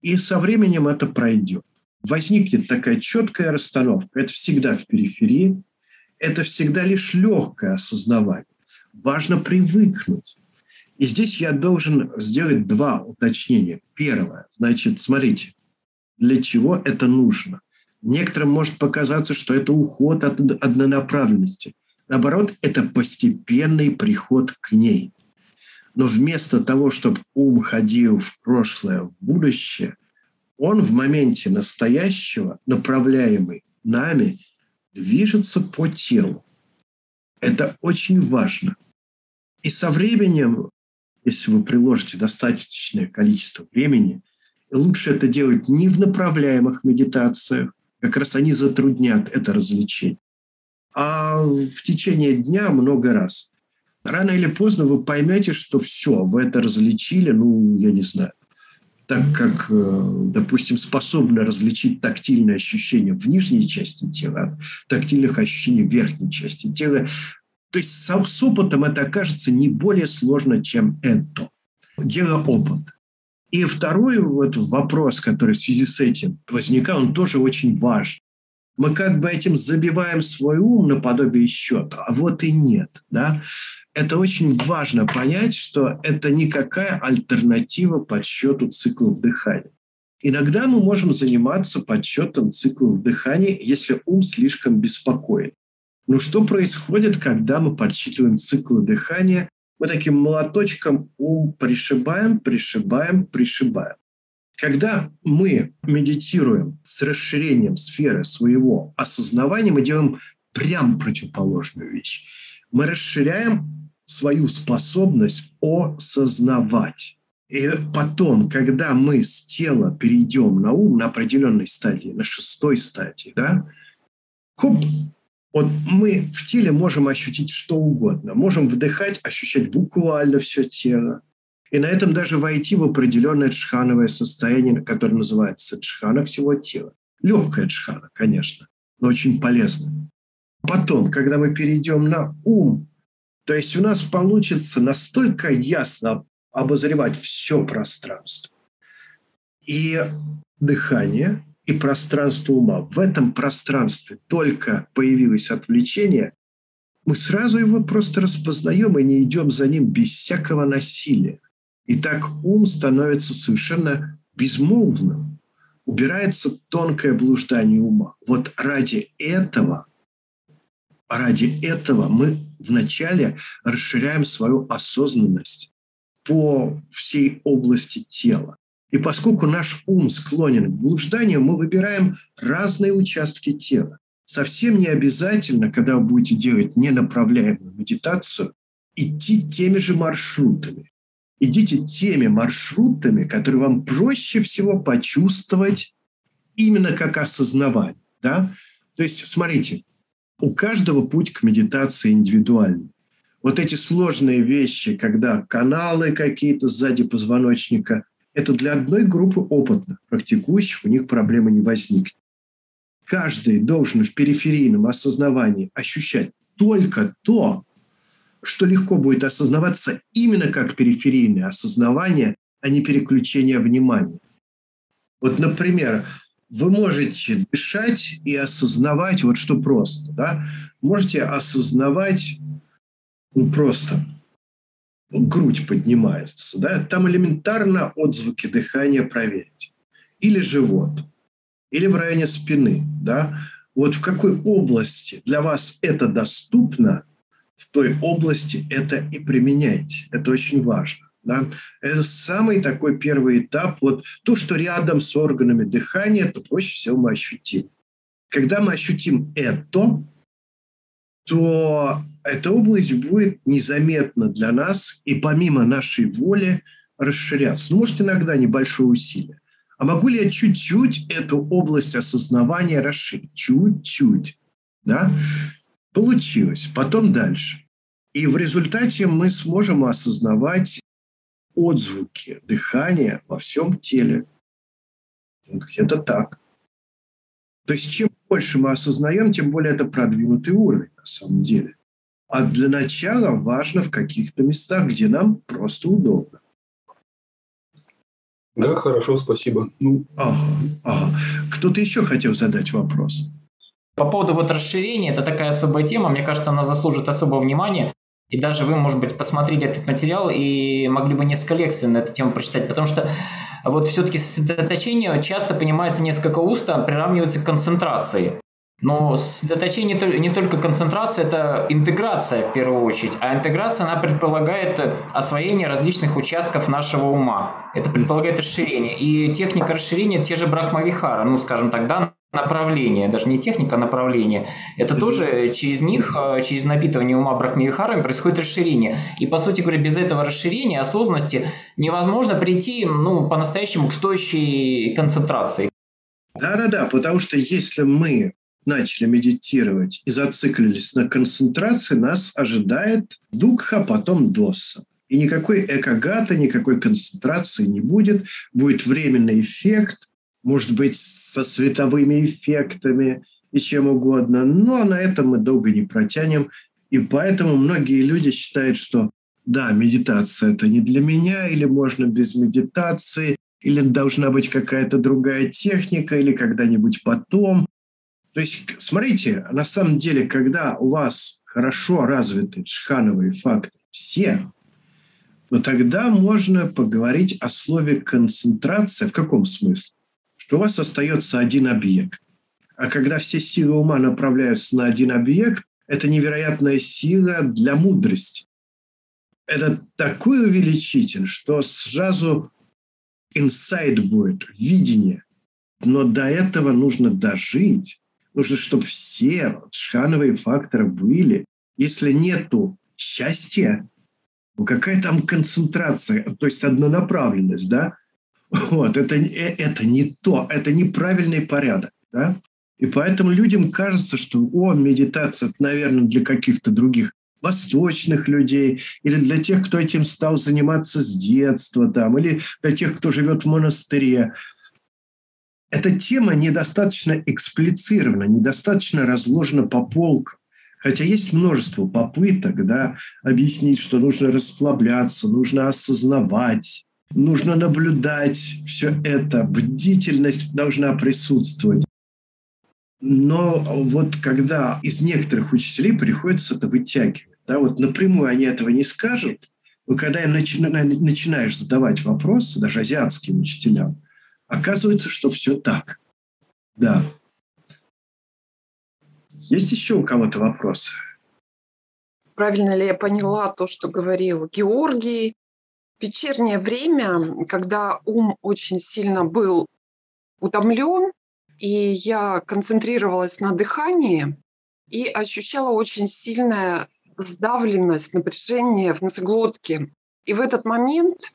и со временем это пройдет. Возникнет такая четкая расстановка. Это всегда в периферии, это всегда лишь легкое осознавание. Важно привыкнуть. И здесь я должен сделать два уточнения. Первое, значит, смотрите, для чего это нужно. Некоторым может показаться, что это уход от однонаправленности. Наоборот, это постепенный приход к ней. Но вместо того, чтобы ум ходил в прошлое, в будущее, он в моменте настоящего, направляемый нами, движется по телу. Это очень важно. И со временем, если вы приложите достаточное количество времени, лучше это делать не в направляемых медитациях, как раз они затруднят это развлечение, а в течение дня много раз – Рано или поздно вы поймете, что все, вы это различили, ну, я не знаю, так как, э, допустим, способны различить тактильные ощущения в нижней части тела от тактильных ощущений в верхней части тела. То есть с, с опытом это окажется не более сложно, чем это. Дело опыт. И второй вот вопрос, который в связи с этим возникал, он тоже очень важен. Мы как бы этим забиваем свой ум наподобие счета, а вот и нет. Да? Это очень важно понять, что это никакая альтернатива подсчету циклов дыхания. Иногда мы можем заниматься подсчетом циклов дыхания, если ум слишком беспокоен. Но что происходит, когда мы подсчитываем циклы дыхания мы таким молоточком ум пришибаем, пришибаем, пришибаем. Когда мы медитируем с расширением сферы своего осознавания, мы делаем прям противоположную вещь. Мы расширяем свою способность осознавать. И потом, когда мы с тела перейдем на ум на определенной стадии, на шестой стадии, да, хоп, вот мы в теле можем ощутить что угодно. Можем вдыхать, ощущать буквально все тело. И на этом даже войти в определенное джхановое состояние, которое называется джхана всего тела. Легкая джхана, конечно, но очень полезная. Потом, когда мы перейдем на ум, то есть у нас получится настолько ясно обозревать все пространство. И дыхание, и пространство ума. В этом пространстве только появилось отвлечение, мы сразу его просто распознаем и не идем за ним без всякого насилия. И так ум становится совершенно безмолвным. Убирается тонкое блуждание ума. Вот ради этого, ради этого мы вначале расширяем свою осознанность по всей области тела. И поскольку наш ум склонен к блужданию, мы выбираем разные участки тела. Совсем не обязательно, когда вы будете делать ненаправляемую медитацию, идти теми же маршрутами. Идите теми маршрутами, которые вам проще всего почувствовать именно как осознавание. Да? То есть, смотрите, у каждого путь к медитации индивидуальный. Вот эти сложные вещи, когда каналы какие-то сзади позвоночника – это для одной группы опытных, практикующих, у них проблемы не возникнет. Каждый должен в периферийном осознавании ощущать только то, что легко будет осознаваться именно как периферийное осознавание, а не переключение внимания. Вот, например, вы можете дышать и осознавать вот что просто. Да? Можете осознавать ну, просто грудь поднимается, да, там элементарно отзвуки дыхания проверить. Или живот, или в районе спины, да. Вот в какой области для вас это доступно, в той области это и применяйте. Это очень важно. Да? Это самый такой первый этап. Вот то, что рядом с органами дыхания, то проще всего мы ощутим. Когда мы ощутим это, то эта область будет незаметна для нас и помимо нашей воли расширяться. Ну, может, иногда небольшое усилие. А могу ли я чуть-чуть эту область осознавания расширить? Чуть-чуть. Да? Получилось. Потом дальше. И в результате мы сможем осознавать отзвуки дыхания во всем теле. Где-то так. То есть чем больше мы осознаем, тем более это продвинутый уровень на самом деле. А для начала важно в каких-то местах, где нам просто удобно. Да, хорошо, спасибо. Ну, ага, ага. Кто-то еще хотел задать вопрос? По поводу вот расширения, это такая особая тема, мне кажется, она заслужит особого внимания. И даже вы, может быть, посмотрели этот материал и могли бы несколько лекций на эту тему прочитать, потому что вот все-таки сосредоточение часто понимается несколько устно, приравнивается к концентрации. Но сосредоточение не только концентрация, это интеграция в первую очередь. А интеграция, она предполагает освоение различных участков нашего ума. Это предполагает расширение. И техника расширения, те же брахмавихара, ну, скажем так, да, направление, даже не техника, а направление. Это тоже через них, э, через напитывание ума брахмавихарами происходит расширение. И, по сути говоря, без этого расширения, осознанности невозможно прийти ну, по-настоящему к стоящей концентрации. Да-да-да, потому что если мы начали медитировать и зациклились на концентрации, нас ожидает дукха, потом доса. И никакой экогата, никакой концентрации не будет. Будет временный эффект, может быть, со световыми эффектами и чем угодно. Но на этом мы долго не протянем. И поэтому многие люди считают, что да, медитация – это не для меня, или можно без медитации, или должна быть какая-то другая техника, или когда-нибудь потом. То есть, смотрите, на самом деле, когда у вас хорошо развиты джхановые факты, все, то тогда можно поговорить о слове концентрация. В каком смысле? Что у вас остается один объект. А когда все силы ума направляются на один объект, это невероятная сила для мудрости. Это такой увеличитель, что сразу инсайт будет, видение. Но до этого нужно дожить. Нужно, чтобы все шхановые факторы были. Если нету счастья, ну какая там концентрация, то есть однонаправленность, да? Вот, это, э, это не то, это неправильный порядок, да? И поэтому людям кажется, что, о, медитация, это, наверное, для каких-то других восточных людей, или для тех, кто этим стал заниматься с детства, там, или для тех, кто живет в монастыре. Эта тема недостаточно эксплицирована, недостаточно разложена по полкам. Хотя есть множество попыток да, объяснить, что нужно расслабляться, нужно осознавать, нужно наблюдать все это, бдительность должна присутствовать. Но вот когда из некоторых учителей приходится это вытягивать, да, вот напрямую они этого не скажут, но когда им начина, начинаешь задавать вопросы, даже азиатским учителям, оказывается, что все так. Да. Есть еще у кого-то вопросы? Правильно ли я поняла то, что говорил Георгий? Вечернее время, когда ум очень сильно был утомлен, и я концентрировалась на дыхании и ощущала очень сильное сдавленность, напряжение в носоглотке. И в этот момент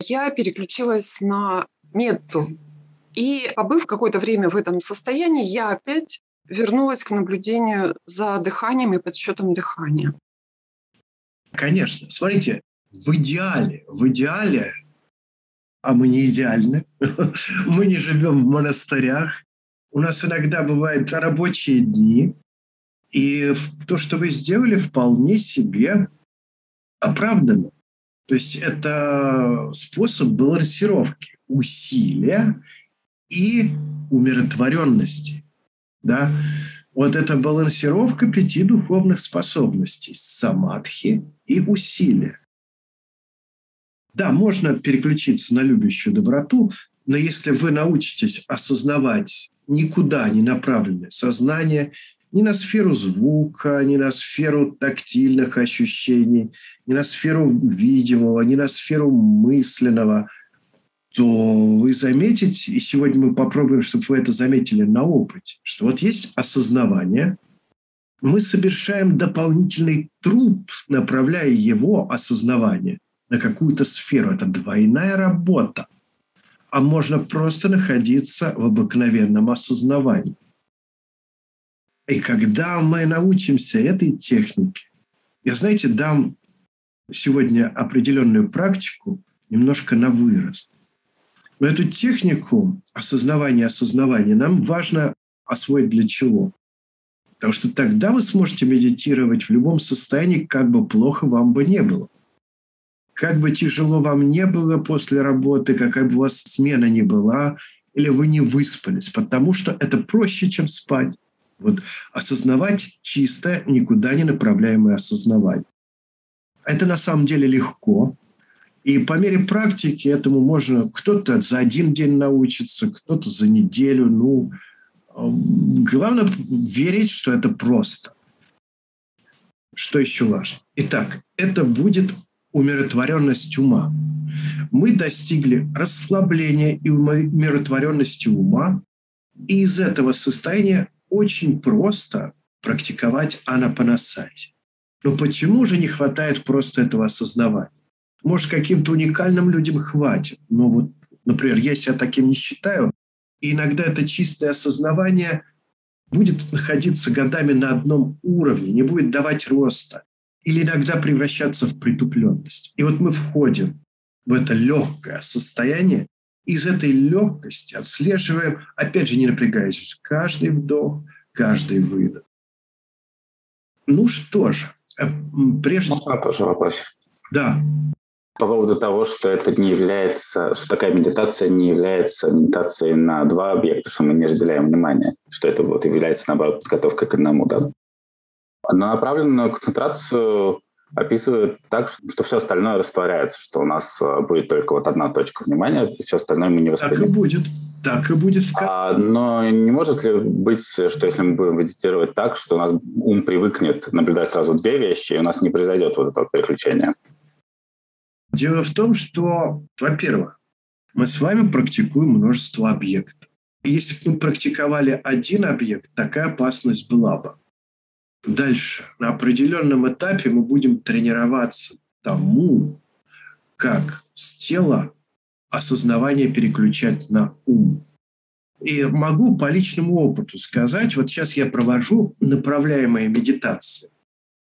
я переключилась на метту. И побыв какое-то время в этом состоянии, я опять вернулась к наблюдению за дыханием и подсчетом дыхания. Конечно. Смотрите, в идеале, в идеале а мы не идеальны. мы не живем в монастырях. У нас иногда бывают рабочие дни. И то, что вы сделали, вполне себе оправдано. То есть это способ балансировки усилия и умиротворенности. Да? Вот эта балансировка пяти духовных способностей – самадхи и усилия. Да, можно переключиться на любящую доброту, но если вы научитесь осознавать никуда не направленное сознание, ни на сферу звука, ни на сферу тактильных ощущений, ни на сферу видимого, ни на сферу мысленного, то вы заметите, и сегодня мы попробуем, чтобы вы это заметили на опыте, что вот есть осознавание, мы совершаем дополнительный труд, направляя его осознавание на какую-то сферу. Это двойная работа. А можно просто находиться в обыкновенном осознавании. И когда мы научимся этой технике, я, знаете, дам сегодня определенную практику немножко на вырост. Но эту технику осознавания осознавания нам важно освоить для чего? Потому что тогда вы сможете медитировать в любом состоянии, как бы плохо вам бы не было. Как бы тяжело вам не было после работы, какая бы у вас смена ни была, или вы не выспались, потому что это проще, чем спать. Вот осознавать чисто, никуда не направляемое осознавание. Это на самом деле легко. И по мере практики этому можно кто-то за один день научиться, кто-то за неделю. Ну, главное верить, что это просто. Что еще важно? Итак, это будет умиротворенность ума. Мы достигли расслабления и умиротворенности ума, и из этого состояния очень просто практиковать анапанасати. Но почему же не хватает просто этого осознавания? Может, каким-то уникальным людям хватит, но вот, например, я себя таким не считаю, и иногда это чистое осознавание будет находиться годами на одном уровне, не будет давать роста. Или иногда превращаться в притупленность. И вот мы входим в это легкое состояние, из этой легкости отслеживаем, опять же, не напрягаясь, каждый вдох, каждый выдох. Ну что же, э, прежде... Можно тоже вопрос? Да. По поводу того, что это не является, что такая медитация не является медитацией на два объекта, что мы не разделяем внимание, что это вот является, наоборот, подготовкой к одному, да? Однонаправленную концентрацию описывает так, что все остальное растворяется, что у нас э, будет только вот одна точка внимания, и все остальное мы не воспримем. Так и будет. Так и будет. А, но не может ли быть, что если мы будем медитировать так, что у нас ум привыкнет наблюдать сразу две вещи, и у нас не произойдет вот этого переключения? Дело в том, что, во-первых, мы с вами практикуем множество объектов. Если бы мы практиковали один объект, такая опасность была бы. Дальше. На определенном этапе мы будем тренироваться тому, как с тела осознавание переключать на ум. И могу по личному опыту сказать, вот сейчас я провожу направляемые медитации.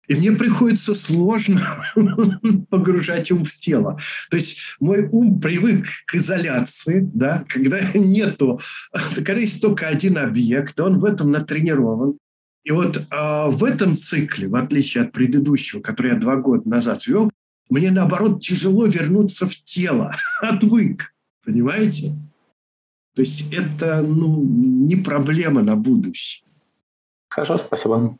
И мне приходится сложно погружать ум в тело. То есть мой ум привык к изоляции, да, когда нету, когда есть только один объект, он в этом натренирован. И вот э, в этом цикле, в отличие от предыдущего, который я два года назад вел, мне наоборот тяжело вернуться в тело, отвык, понимаете? То есть это ну, не проблема на будущее. Хорошо, спасибо.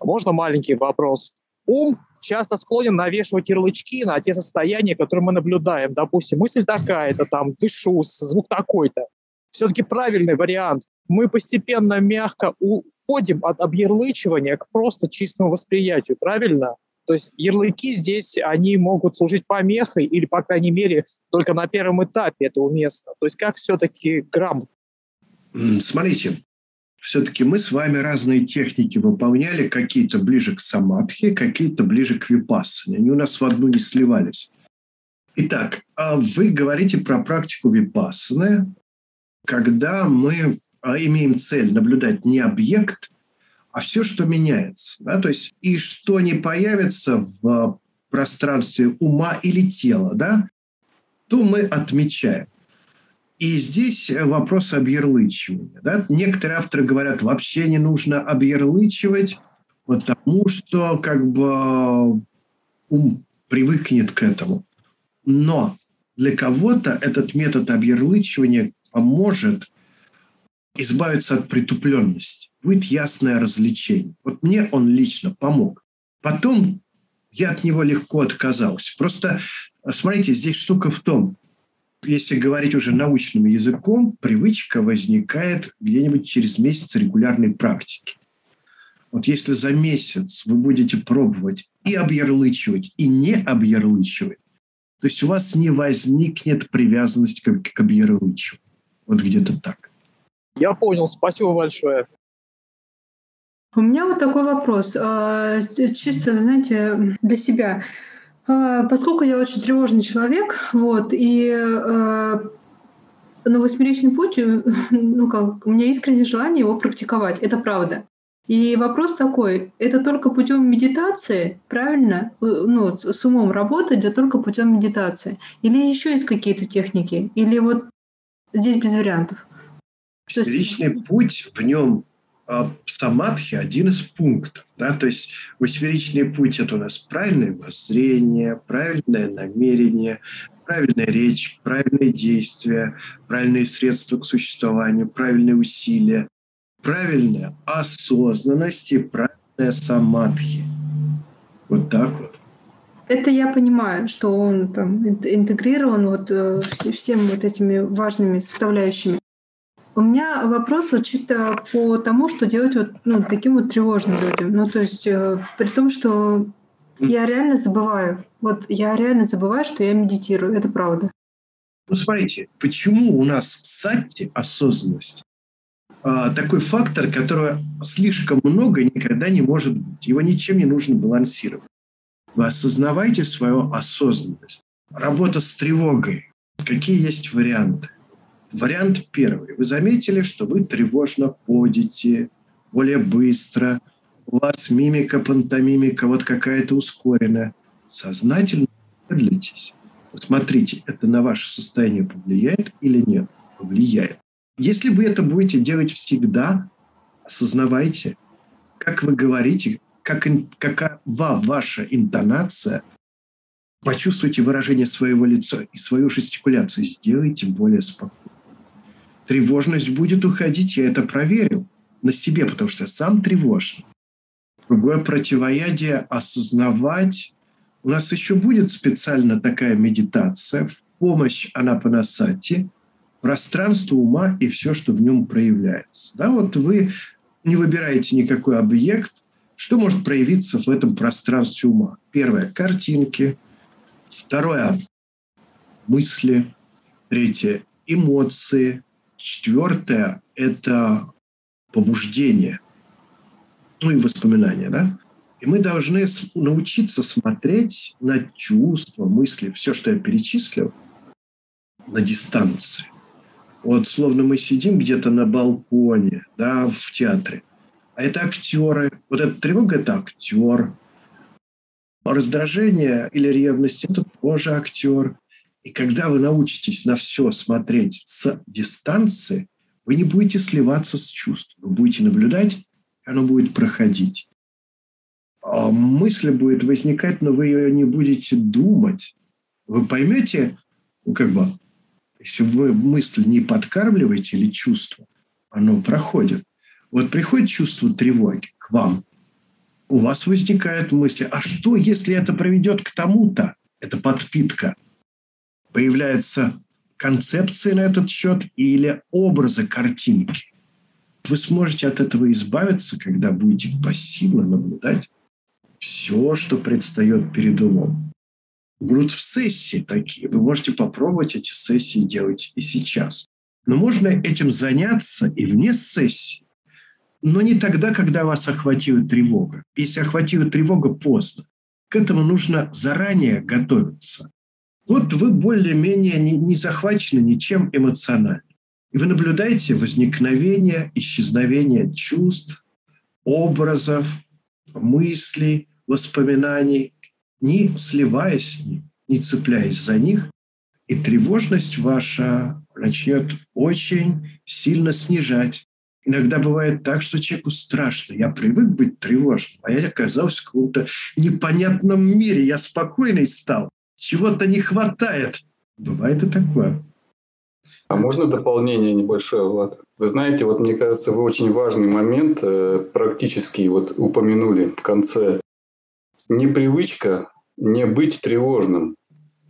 Можно маленький вопрос? Ум часто склонен навешивать ярлычки на те состояния, которые мы наблюдаем. Допустим, мысль такая-то, там, дышу, звук такой-то все-таки правильный вариант. Мы постепенно мягко уходим от объярлычивания к просто чистому восприятию, правильно? То есть ярлыки здесь, они могут служить помехой или, по крайней мере, только на первом этапе это уместно. То есть как все-таки грамм? Смотрите, все-таки мы с вами разные техники выполняли, какие-то ближе к самадхи, какие-то ближе к випассане. Они у нас в одну не сливались. Итак, а вы говорите про практику випассаны, когда мы а, имеем цель наблюдать не объект, а все, что меняется. Да? То есть и что не появится в пространстве ума или тела, да, то мы отмечаем. И здесь вопрос объярлычивания. Да? Некоторые авторы говорят, вообще не нужно объярлычивать, потому что как бы ум привыкнет к этому. Но для кого-то этот метод объярлычивания поможет избавиться от притупленности. Будет ясное развлечение. Вот мне он лично помог. Потом я от него легко отказался. Просто, смотрите, здесь штука в том, если говорить уже научным языком, привычка возникает где-нибудь через месяц регулярной практики. Вот если за месяц вы будете пробовать и объярлычивать, и не объярлычивать, то есть у вас не возникнет привязанность к, к объярлычиванию. Вот где-то так. Я понял, спасибо большое. У меня вот такой вопрос, а, чисто, знаете, для себя. А, поскольку я очень тревожный человек, вот, и а, на восьмеричный путь, ну как, у меня искреннее желание его практиковать, это правда. И вопрос такой, это только путем медитации, правильно? Ну, с умом работать, да только путем медитации. Или еще есть какие-то техники? Или вот Здесь без вариантов. Личный путь, в нем а, самадхи один из пунктов. Да? То есть восьмеричный путь – это у нас правильное воззрение, правильное намерение, правильная речь, правильные действия, правильные средства к существованию, правильные усилия, правильная осознанность и правильная самадхи. Вот так вот. Это я понимаю, что он там интегрирован вот э, всем вот этими важными составляющими. У меня вопрос вот чисто по тому, что делать вот ну, таким вот тревожным людям. Ну, то есть э, при том, что я реально забываю. Вот я реально забываю, что я медитирую. Это правда. Ну, смотрите, почему у нас сатти, осознанность, э, такой фактор, которого слишком много никогда не может быть. Его ничем не нужно балансировать. Вы осознавайте свою осознанность. Работа с тревогой. Какие есть варианты? Вариант первый. Вы заметили, что вы тревожно ходите более быстро, у вас мимика, пантомимика вот какая-то ускоренная. Сознательно медлитесь. Посмотрите, это на ваше состояние повлияет или нет? Повлияет. Если вы это будете делать всегда, осознавайте, как вы говорите, как, какова ваша интонация, почувствуйте выражение своего лица и свою жестикуляцию, сделайте более спокойно. Тревожность будет уходить, я это проверил на себе, потому что я сам тревожный. Другое противоядие – осознавать. У нас еще будет специально такая медитация в помощь Анапанасати, пространство ума и все, что в нем проявляется. Да, вот вы не выбираете никакой объект, что может проявиться в этом пространстве ума? Первое – картинки. Второе – мысли. Третье – эмоции. Четвертое – это побуждение. Ну и воспоминания, да? И мы должны научиться смотреть на чувства, мысли, все, что я перечислил, на дистанции. Вот словно мы сидим где-то на балконе, да, в театре. А это актеры. Вот эта тревога – это актер. Раздражение или ревность – это тоже актер. И когда вы научитесь на все смотреть с дистанции, вы не будете сливаться с чувством. Вы будете наблюдать, оно будет проходить. А мысль будет возникать, но вы ее не будете думать. Вы поймете, ну, как бы, если вы мысль не подкармливаете или чувство, оно проходит. Вот приходит чувство тревоги к вам, у вас возникают мысли, а что, если это приведет к тому-то? Это подпитка. Появляются концепции на этот счет или образы, картинки. Вы сможете от этого избавиться, когда будете пассивно наблюдать все, что предстает перед умом будут в сессии такие. Вы можете попробовать эти сессии делать и сейчас. Но можно этим заняться и вне сессии. Но не тогда, когда вас охватила тревога. Если охватила тревога, поздно. К этому нужно заранее готовиться. Вот вы более-менее не, не захвачены ничем эмоционально. И вы наблюдаете возникновение, исчезновение чувств, образов, мыслей, воспоминаний не сливаясь с ним, не цепляясь за них, и тревожность ваша начнет очень сильно снижать. Иногда бывает так, что человеку страшно. Я привык быть тревожным, а я оказался в каком-то непонятном мире. Я спокойный стал. Чего-то не хватает. Бывает и такое. А можно дополнение небольшое, Влад? Вы знаете, вот мне кажется, вы очень важный момент э, практически вот упомянули в конце. Непривычка не быть тревожным,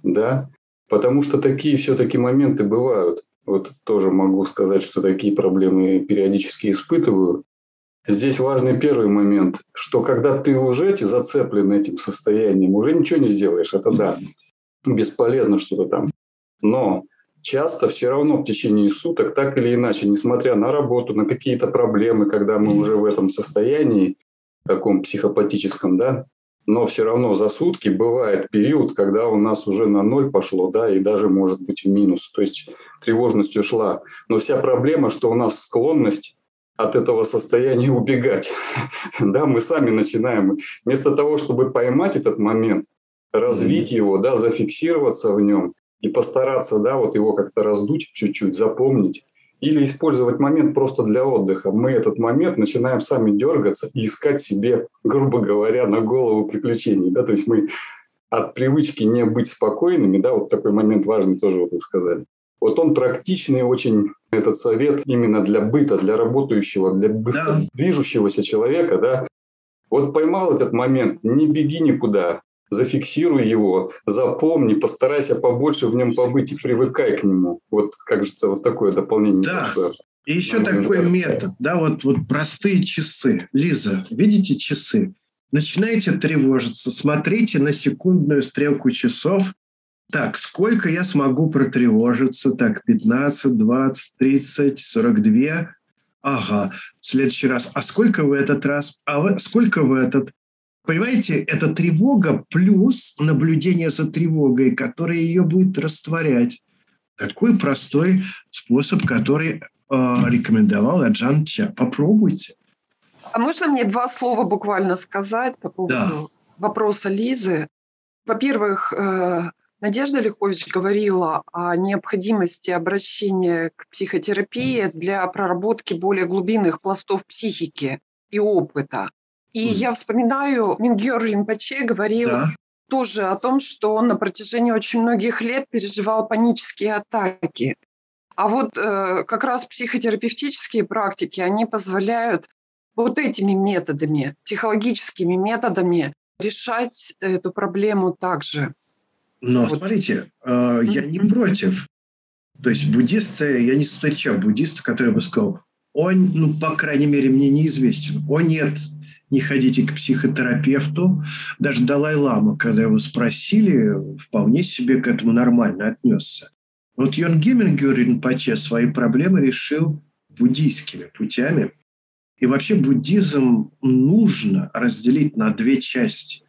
да, потому что такие все-таки моменты бывают. Вот тоже могу сказать, что такие проблемы периодически испытываю. Здесь важный первый момент, что когда ты уже зацеплен этим состоянием, уже ничего не сделаешь, это да, бесполезно что-то там. Но часто все равно в течение суток, так или иначе, несмотря на работу, на какие-то проблемы, когда мы уже в этом состоянии, таком психопатическом, да, но все равно за сутки бывает период, когда у нас уже на ноль пошло, да, и даже может быть в минус. То есть тревожность ушла. Но вся проблема, что у нас склонность от этого состояния убегать. да, мы сами начинаем. Вместо того, чтобы поймать этот момент, развить его, да, зафиксироваться в нем и постараться, да, вот его как-то раздуть чуть-чуть, запомнить, или использовать момент просто для отдыха. Мы этот момент начинаем сами дергаться и искать себе, грубо говоря, на голову приключений. Да? То есть мы от привычки не быть спокойными, да, вот такой момент важный тоже вот вы сказали. Вот он практичный очень, этот совет именно для быта, для работающего, для быстро да. движущегося человека, да. Вот поймал этот момент, не беги никуда, зафиксируй его, запомни, постарайся побольше в нем побыть и привыкай к нему. Вот, кажется, вот такое дополнение. Да. И еще ну, такой да. метод, да, вот, вот простые часы. Лиза, видите часы? Начинаете тревожиться, смотрите на секундную стрелку часов. Так, сколько я смогу протревожиться? Так, 15, 20, 30, 42. Ага, в следующий раз. А сколько в этот раз? А вы, сколько в этот? Понимаете, это тревога плюс наблюдение за тревогой, которое ее будет растворять. Такой простой способ, который э, рекомендовал Аджан Ча. Попробуйте. А можно мне два слова буквально сказать по поводу да. вопроса Лизы? Во-первых, э, Надежда Лихович говорила о необходимости обращения к психотерапии для проработки более глубинных пластов психики и опыта. И mm. я вспоминаю, Мингер Ринпоче говорил да. тоже о том, что он на протяжении очень многих лет переживал панические атаки. А вот э, как раз психотерапевтические практики, они позволяют вот этими методами, психологическими методами решать эту проблему также. Но вот. смотрите, э, я не против. То есть буддисты, я не встречал буддиста, который бы сказал, он, ну, по крайней мере, мне неизвестен. О, нет, не ходите к психотерапевту. Даже Далай-Лама, когда его спросили, вполне себе к этому нормально отнесся. Вот Йон Гиммингер Паче свои проблемы решил буддийскими путями. И вообще буддизм нужно разделить на две части.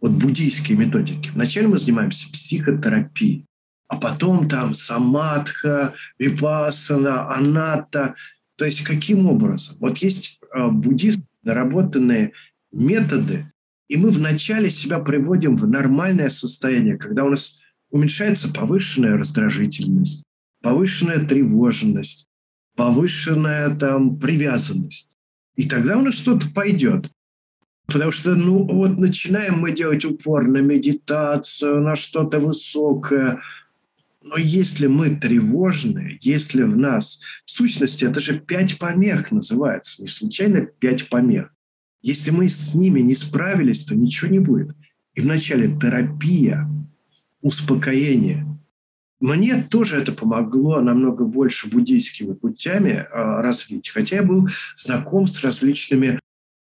Вот буддийские методики. Вначале мы занимаемся психотерапией, а потом там самадха, випасана, аната. То есть каким образом? Вот есть э, буддизм, наработанные методы, и мы вначале себя приводим в нормальное состояние, когда у нас уменьшается повышенная раздражительность, повышенная тревожность, повышенная там привязанность. И тогда у нас что-то пойдет. Потому что, ну, вот начинаем мы делать упор на медитацию, на что-то высокое. Но если мы тревожные, если в нас... В сущности, это же пять помех называется, не случайно пять помех. Если мы с ними не справились, то ничего не будет. И вначале терапия, успокоение. Мне тоже это помогло намного больше буддийскими путями а, развить, хотя я был знаком с различными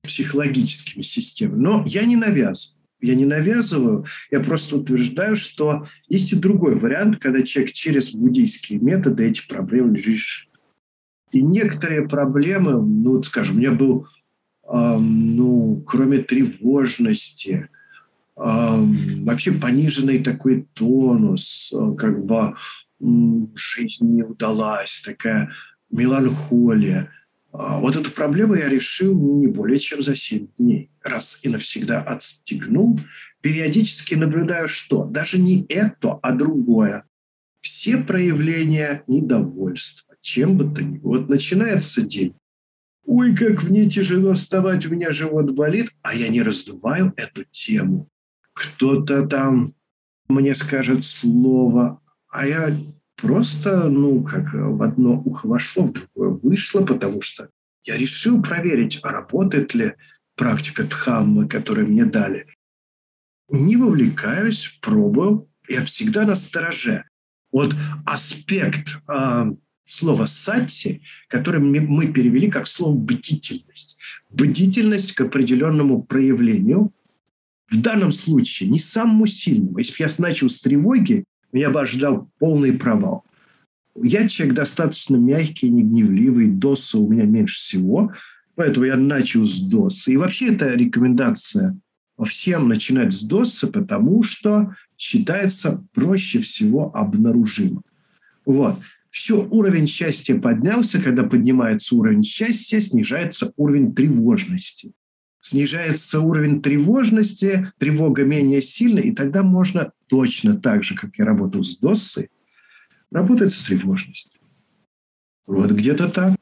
психологическими системами. Но я не навязываю. Я не навязываю, я просто утверждаю, что есть и другой вариант, когда человек через буддийские методы эти проблемы решит. И некоторые проблемы, ну, вот, скажем, у меня был, э, ну, кроме тревожности, вообще пониженный такой тонус, э, как бы жизнь не удалась, такая меланхолия. А вот эту проблему я решил не более чем за 7 дней. Раз и навсегда отстегнул, периодически наблюдаю что? Даже не это, а другое. Все проявления недовольства, чем бы то ни было. Вот начинается день. Ой, как мне тяжело вставать, у меня живот болит, а я не раздуваю эту тему кто-то там мне скажет слово, а я просто, ну, как в одно ухо вошло, в другое вышло, потому что я решил проверить, а работает ли практика Дхаммы, которую мне дали. Не вовлекаюсь, пробую, я всегда на стороже. Вот аспект э, слова «сатти», который мы перевели как слово «бдительность». Бдительность к определенному проявлению – в данном случае не самому сильному. Если бы я начал с тревоги, меня бы ожидал полный провал. Я человек достаточно мягкий, не гневливый, доса у меня меньше всего, поэтому я начал с доса. И вообще это рекомендация всем начинать с доса, потому что считается проще всего обнаружимо. Вот. Все, уровень счастья поднялся. Когда поднимается уровень счастья, снижается уровень тревожности снижается уровень тревожности, тревога менее сильная, и тогда можно точно так же, как я работал с ДОСой, работать с тревожностью. Вот где-то так.